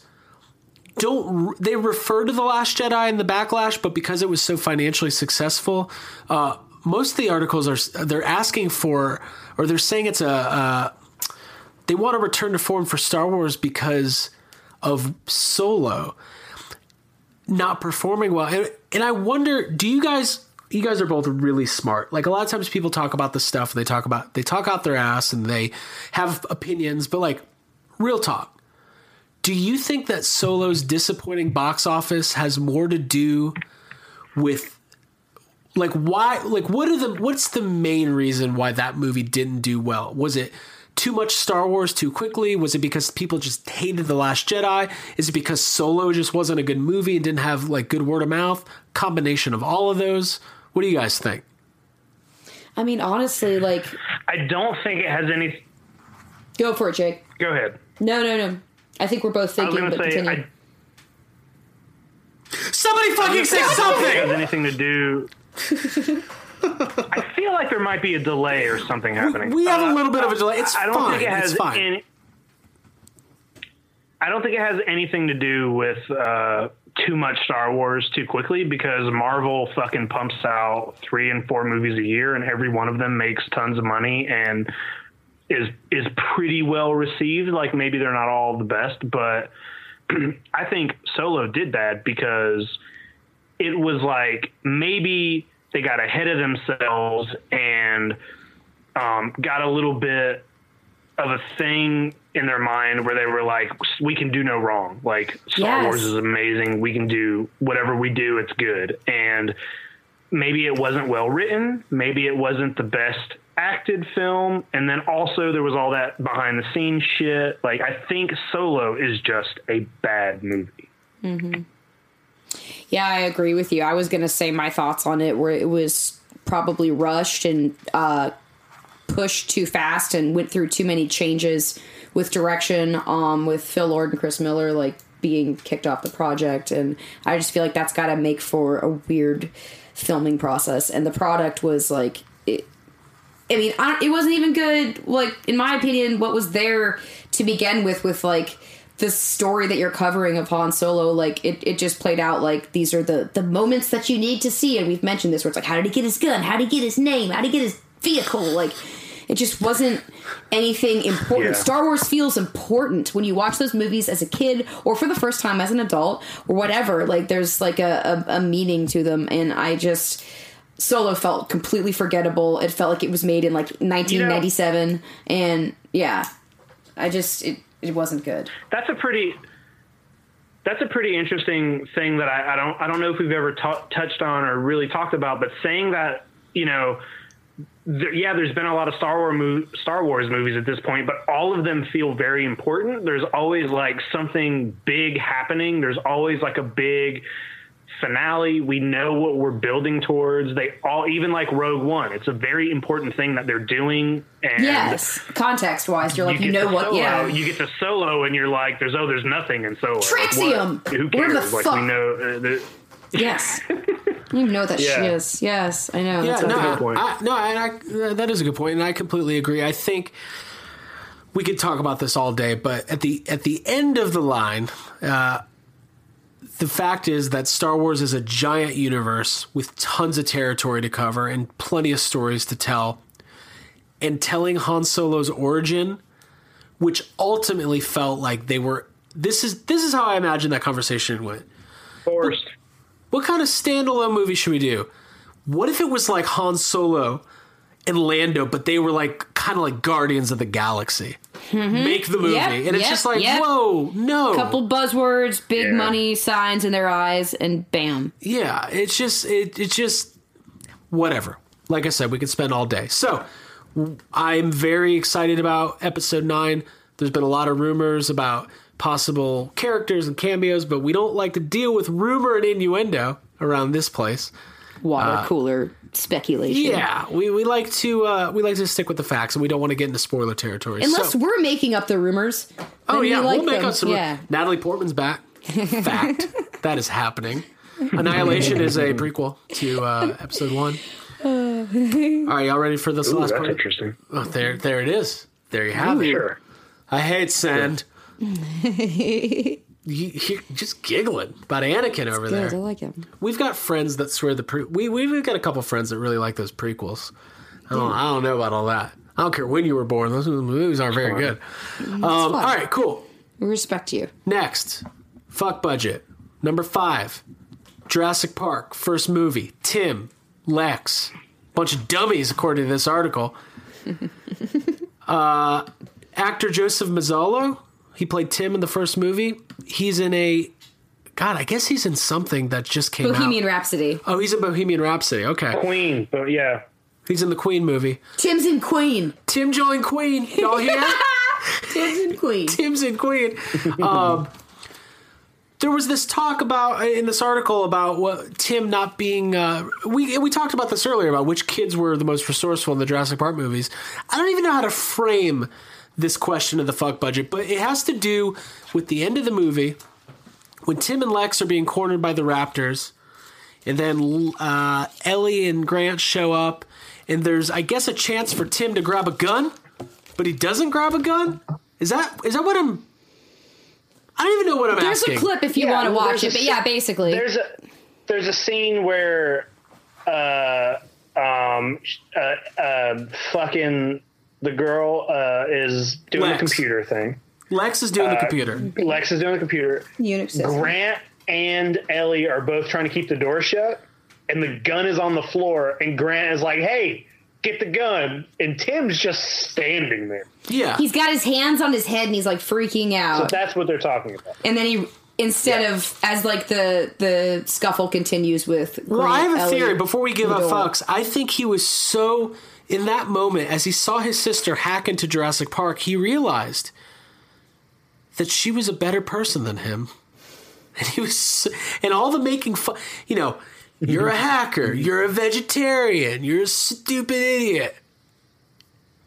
don't they refer to the Last Jedi and the backlash, but because it was so financially successful, uh, most of the articles are they're asking for or they're saying it's a. Uh, they want to return to form for Star Wars because of Solo not performing well. And, and I wonder, do you guys? You guys are both really smart. Like a lot of times, people talk about this stuff. They talk about they talk out their ass and they have opinions. But like, real talk. Do you think that Solo's disappointing box office has more to do with like why like what are the what's the main reason why that movie didn't do well? Was it too much Star Wars too quickly? Was it because people just hated The Last Jedi? Is it because Solo just wasn't a good movie and didn't have like good word of mouth? Combination of all of those. What do you guys think? I mean, honestly, like I don't think it has any. go for it, Jake. Go ahead. No, no, no. I think we're both I was thinking, gonna but say continue. I Somebody fucking say I don't think it has something! anything to do. I feel like there might be a delay or something happening. We have a Uh, little bit of a delay. It's I don't fine. think it has it's fine. any. I don't think it has anything to do with uh, too much Star Wars too quickly because Marvel fucking pumps out three and four movies a year, and every one of them makes tons of money. And is is pretty well received. Like maybe they're not all the best, but I think Solo did that because it was like maybe they got ahead of themselves and um, got a little bit of a thing in their mind where they were like, we can do no wrong. Like Star Yes. Wars is amazing. We can do whatever we do. It's good. And maybe it wasn't well written. Maybe it wasn't the best acted film. And then also there was all that behind the scenes shit. Like I think Solo is just a bad movie. hmm Yeah, I agree with you. I was going to say my thoughts on it where it was probably rushed and uh, pushed too fast and went through too many changes with direction um, with Phil Lord and Chris Miller like being kicked off the project and I just feel like that's got to make for a weird filming process and the product was like I mean, I it wasn't even good. Like in my opinion, what was there to begin with, with like the story that you're covering of Han Solo, like it, it just played out like these are the the moments that you need to see, and we've mentioned this where it's like, how did he get his gun? How did he get his name? How did he get his vehicle? Like. It just wasn't anything important. Yeah. Star Wars feels important when you watch those movies as a kid or for the first time as an adult or whatever. Like there's like a, a, a meaning to them, and I just Solo felt completely forgettable. It felt like it was made in like 1997, and yeah, I just it it wasn't good. That's a pretty. That's a pretty interesting thing that I, I don't I don't know if we've ever ta- touched on or really talked about, but saying that you know, th- yeah, there's been a lot of Star Wars mo- Star Wars movies at this point, but all of them feel very important. There's always like something big happening. There's always like a big finale. We know what we're building towards. They all even like Rogue One. It's a very important thing that they're doing. And yes, context wise, you're like you, get know what? Solo, yeah, you get to solo, and you're like, "There's oh, there's nothing in solo." Like, Traxium! what? Who Where cares? the like fuck? we know. Uh, the, yes. I don't even know what that Yeah. shit is. Yes, I know. Yeah, That's no, a- I, no, and I, that is a good point, and I completely agree. I think we could talk about this all day, but at the at the end of the line, uh, the fact is that Star Wars is a giant universe with tons of territory to cover and plenty of stories to tell. And telling Han Solo's origin, which ultimately felt like they were this is this is how I imagine that conversation went. Forced. What, what kind of standalone movie should we do? What if it was like Han Solo and Lando, but they were like kind of like Guardians of the Galaxy? Make the movie, Yep, and it's yep, just like, yep. whoa, no, couple buzzwords, big Yeah. money signs in their eyes, and bam. Yeah, it's just it, it's just whatever. Like I said, we could spend all day. So I'm very excited about episode nine. There's been a lot of rumors about possible characters and cameos, but we don't like to deal with rumor and innuendo around this place. Water Uh, cooler speculation. Yeah, we, we like to uh, we like to stick with the facts, and we don't want to get into spoiler territory. Unless So- we're making up the rumors. oh then we yeah, like we'll make them. up some. Yeah. Natalie Portman's back. Fact that is happening. Annihilation is a prequel to uh, episode one. All right, y'all ready for this Ooh, last that's part? interesting. Oh, there, there it is. There you have Ooh. it. Sure. I hate sand. You, you're just giggling about Anakin over Good, I there. like him. We've got friends that swear the pre. We we've got a couple friends that really like those prequels. I don't. I don't know about all that. I don't care when you were born. Those movies aren't very good. Um, all right, cool. We respect you. Next, fuck budget. Number five, Jurassic Park, first movie. Tim, Lex, bunch of dummies, according to this article. uh, actor Joseph Mazzello, he played Tim in the first movie. He's in a, God, I guess he's in something that just came Bohemian out. Rhapsody. Oh, he's in Bohemian Rhapsody. Okay, Queen, but yeah, he's in the Queen movie. Tim's in Queen. Tim joined Queen. Y'all hear? Tim's in Queen. Tim's in Queen. Um, there was this talk about in this article about what Tim not being. Uh, we we talked about this earlier about which kids were the most resourceful in the Jurassic Park movies. I don't even know how to frame this question of the fuck budget, but it has to do with the end of the movie when Tim and Lex are being cornered by the Raptors, and then uh, Ellie and Grant show up, and there's I guess a chance for Tim to grab a gun, but he doesn't grab a gun. Is that is that what I'm? I don't even know what I'm There's asking. There's a clip if you Yeah, want to watch it, a but yeah, basically. There's a there's a scene where uh um uh, uh fucking the The girl uh, is doing Lex. the computer thing. Lex is doing the Uh, computer. Lex is doing the computer. Unix system. Grant and Ellie are both trying to keep the door shut, and the gun is on the floor. And Grant is like, "Hey, get the gun!" And Tim's just standing there. Yeah. He's got his hands on his head and he's like freaking out. So that's what they're talking about. and then he instead of as like the the scuffle continues with Well, I have a Ellie, theory before we give the up door. fucks. I think he was so in that moment as he saw his sister hack into Jurassic Park, he realized that she was a better person than him. And he was and all the making fun, you know, you're a hacker, you're a vegetarian, you're a stupid idiot.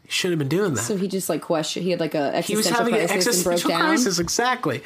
He shouldn't have been doing that. So he just like question. He had like a he was existential having an crisis and existential crisis, exactly.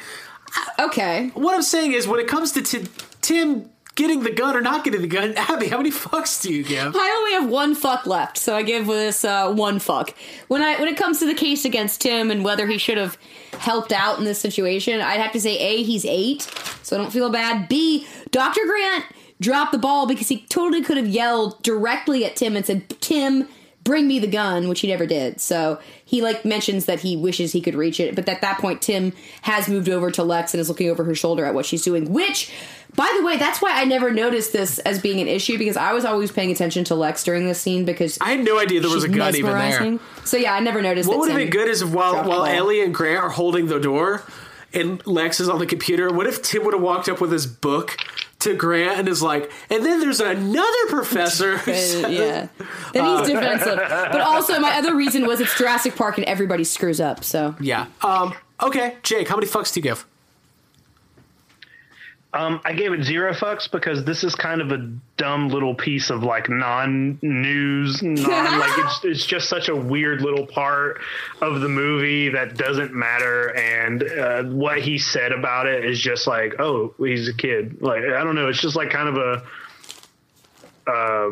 Okay. What I'm saying is, when it comes to Ti- Tim getting the gun or not getting the gun, Abby, how many fucks do you give? I only have one fuck left, so I give this uh, one fuck. When I when it comes to the case against Tim and whether he should have helped out in this situation, I'd have to say a he's eight, so I don't feel bad. B Dr. Grant dropped the ball because he totally could have yelled directly at Tim and said, "Tim, bring me the gun," which he never did. So he like mentions that he wishes he could reach it, but at that point, Tim has moved over to Lex and is looking over her shoulder at what she's doing, which. By the way, that's why I never noticed this as being an issue because I was always paying attention to Lex during this scene because I had no idea there was a gun even there. So yeah, I never noticed. What would have been good is while while. Ellie and Grant are holding the door and Lex is on the computer, what if Tim would have walked up with his book to Grant and is like, and then there's another professor. Uh, says-" yeah, then Uh, he's defensive. But also, my other reason was it's Jurassic Park and everybody screws up. So Yeah. Um, okay, Jake, how many fucks do you give? Um, I gave it zero fucks because this is kind of a dumb little piece of like non-news, non like it's it's just such a weird little part of the movie that doesn't matter, and uh, what he said about it is just like, oh, he's a kid. Like I don't know, it's just like kind of a, uh,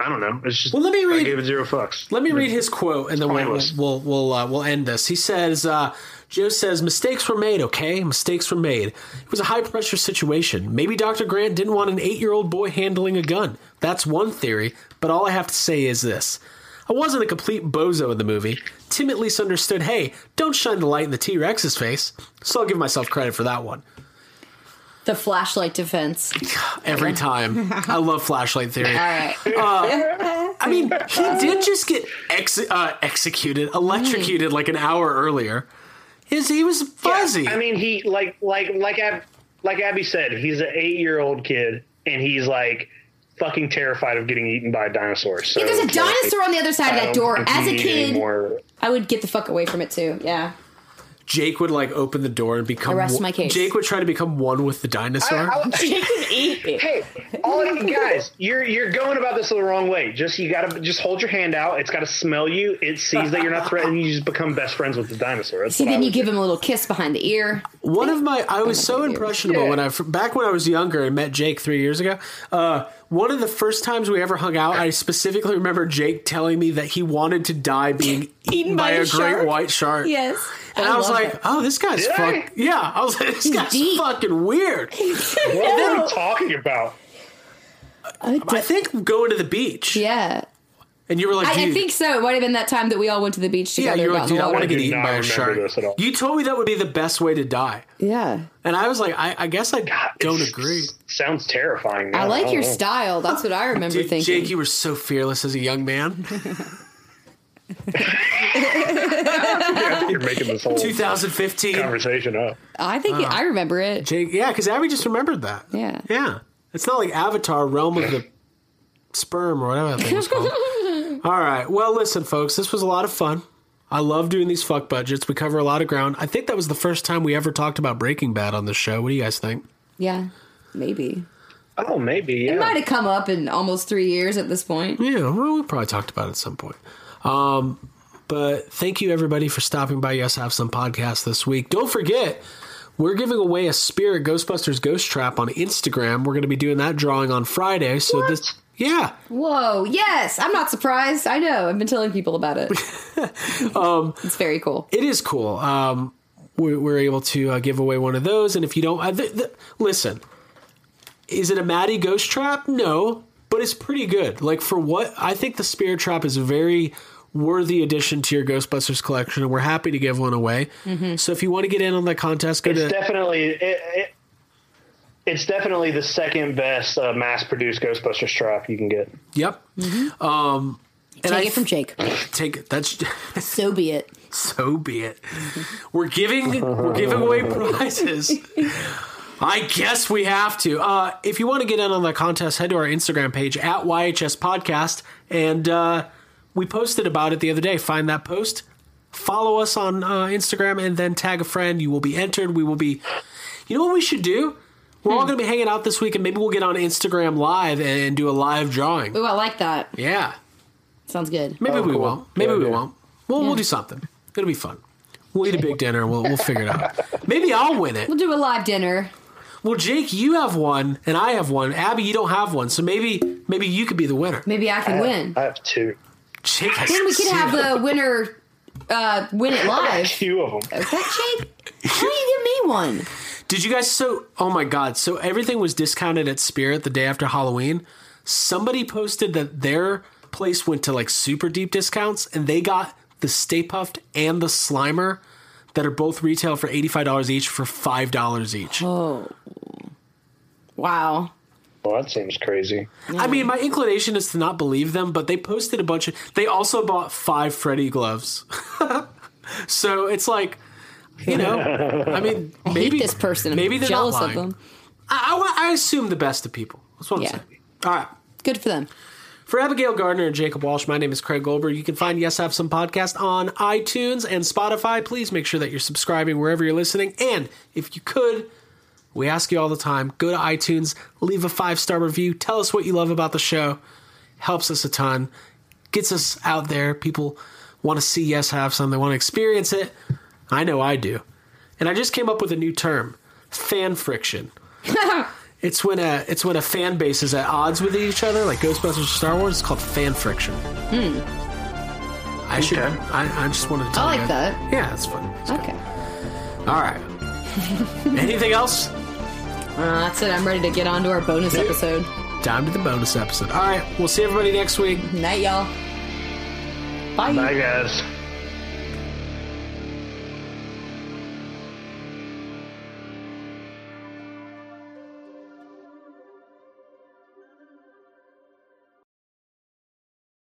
I don't know, it's just. Well, let me I read- gave it zero fucks. Let me read his quote, and then we'll we'll we'll, uh, we'll end this. He says, uh, "Joe says mistakes were made. Okay, mistakes were made. It was a high pressure situation. Maybe Doctor Grant didn't want an eight year old boy handling a gun. That's one theory. But all I have to say is this." I wasn't a complete bozo in the movie. Tim at least understood, hey, don't shine the light in the T Rex's face. So I'll give myself credit for that one. The flashlight defense. Every time. I love flashlight theory. All right. Uh, I mean, he did just get ex- uh, executed, electrocuted like an hour earlier. His, he was fuzzy. I mean, he like like like Ab, like Abby said, he's an eight-year-old kid, and he's like fucking terrified of getting eaten by a dinosaur. So If there's a like, dinosaur on the other side of that door, as a kid, more- I would get the fuck away from it too. Yeah. Jake would like open the door and become. I rest one- my case. Jake would try to become one with the dinosaur. I- I- Jake would eat it. Hey, all of you guys, you're you're going about this the wrong way. Just you gotta just hold your hand out. It's gotta smell you. It sees that you're not threatened. You just become best friends with the dinosaur. That's See, then you would give him a little kiss behind the ear. One of my, I was so impressionable Yeah. when I back when I was younger and met Jake three years ago. Uh, one of the first times we ever hung out, I specifically remember Jake telling me that he wanted to die being eaten by, by a the great white shark. Yes. And I, was like, that. "Oh, this guy's Did I? fuck." Yeah, I was like, "This He's guy's deep. fucking weird." What are we talking about? I think going to the beach, Yeah. and you were like, I, I think so. It might have been that time that we all went to the beach yeah." together. You were got like, in the "Dude, I want to get eaten by a remember shark." this at all. You told me that would be the best way to die, Yeah. and I was like, "I, I guess I don't agree." Sounds terrifying. I like don't your know. style. That's what I remember Dude, thinking. Jake, you were so fearless as a young man. I think you're making this whole 2015. conversation up. I think it- I remember it. Jake, yeah, because Abby just remembered that. Yeah. Yeah. It's not like Avatar, Realm of the Sperm, or whatever that thing was called. All right. Well, listen, folks, this was a lot of fun. I love doing these fuck budgets. We cover a lot of ground. I think that was the first time we ever talked about Breaking Bad on this show. What do you guys think? Yeah. Maybe. Oh, maybe. Yeah. It might have come up in almost three years at this point. Yeah, well, we probably talked about it at some point. Um, but thank you, everybody, for stopping by Yes Have Some podcast this week. Don't forget, we're giving away a Spirit Ghostbusters Ghost Trap on Instagram. We're going to be doing that drawing on Friday. So this, yeah, Whoa. Yes. I'm not surprised. I know. I've been telling people about it. Um, it's very cool. it is cool. Um, we're, we're able to uh, give away one of those, and if you don't, uh, th- th- listen, is it a Matty Ghost Trap? No, but it's pretty good. Like for what I think, the Spirit Trap is very worthy addition to your Ghostbusters collection, and we're happy to give one away. Mm-hmm. So if you want to get in on that contest, go It's to definitely it, it, it's definitely the second best uh, mass-produced Ghostbusters trap you can get. Yep. Um, and Take I it from Jake. take it. That's So be it. so be it. We're giving we're giving away prizes. I guess we have to. Uh, if you want to get in on the contest, head to our Instagram page at YHS Podcast, and uh, we posted about it the other day. Find that post, follow us on uh, Instagram, and then tag a friend. You will be entered. We will be. You know what we should do? We're all going to be hanging out this week, and maybe we'll get on Instagram Live and do a live drawing. Ooh, I like that. Yeah, Sounds good. maybe Oh, we cool. won't. Maybe Yeah, we yeah. won't. We'll Yeah. we'll do something. It'll be fun. We'll eat a big dinner. We'll we'll figure it out. Maybe I'll win it. We'll do a live dinner. Well, Jake, you have one, and I have one. Abby, you don't have one, so maybe maybe you could be the winner. Maybe I can win. I have two. Jake Then we could have the winner uh, win it live. Two of them. Okay, Jake. How do you give me one? Did you guys? So, oh my god! So everything was discounted at Spirit the day after Halloween. Somebody posted that their place went to like super deep discounts, and they got the Stay Puft and the Slimer that are both retail for eighty five dollars each for five dollars each. Oh. Wow. Well, that seems crazy. I mean, my inclination is to not believe them, but they posted a bunch of. They also bought five Freddy gloves, so it's like, you know, I mean, I maybe hate this person. I'm Maybe they're jealous not of them. I, I, I assume the best of people. That's what I'm Yeah. saying. All right. Good for them. For Abigail Gardner and Jacob Walsh, my name is Craig Goldberg. You can find Yes Have Some podcast on iTunes and Spotify. Please make sure that you're subscribing wherever you're listening. And if you could, we ask you all the time, go to iTunes, leave a five star review, tell us what you love about the show. Helps us a ton, gets us out there. People want to see Yes Have Some, they want to experience it. I know I do. And I just came up with a new term fan friction. It's when a it's when a fan base is at odds with each other, like Ghostbusters or Star Wars. It's called fan friction. Hmm. I should. I, I just wanted to. Tell I like guys. that. Yeah, it's fun. It's Okay. good. All right. Anything else? Uh, that's it. I'm ready to get on to our bonus episode. Time to the bonus episode. All right. We'll see everybody next week. Night, y'all. Bye. Bye, guys.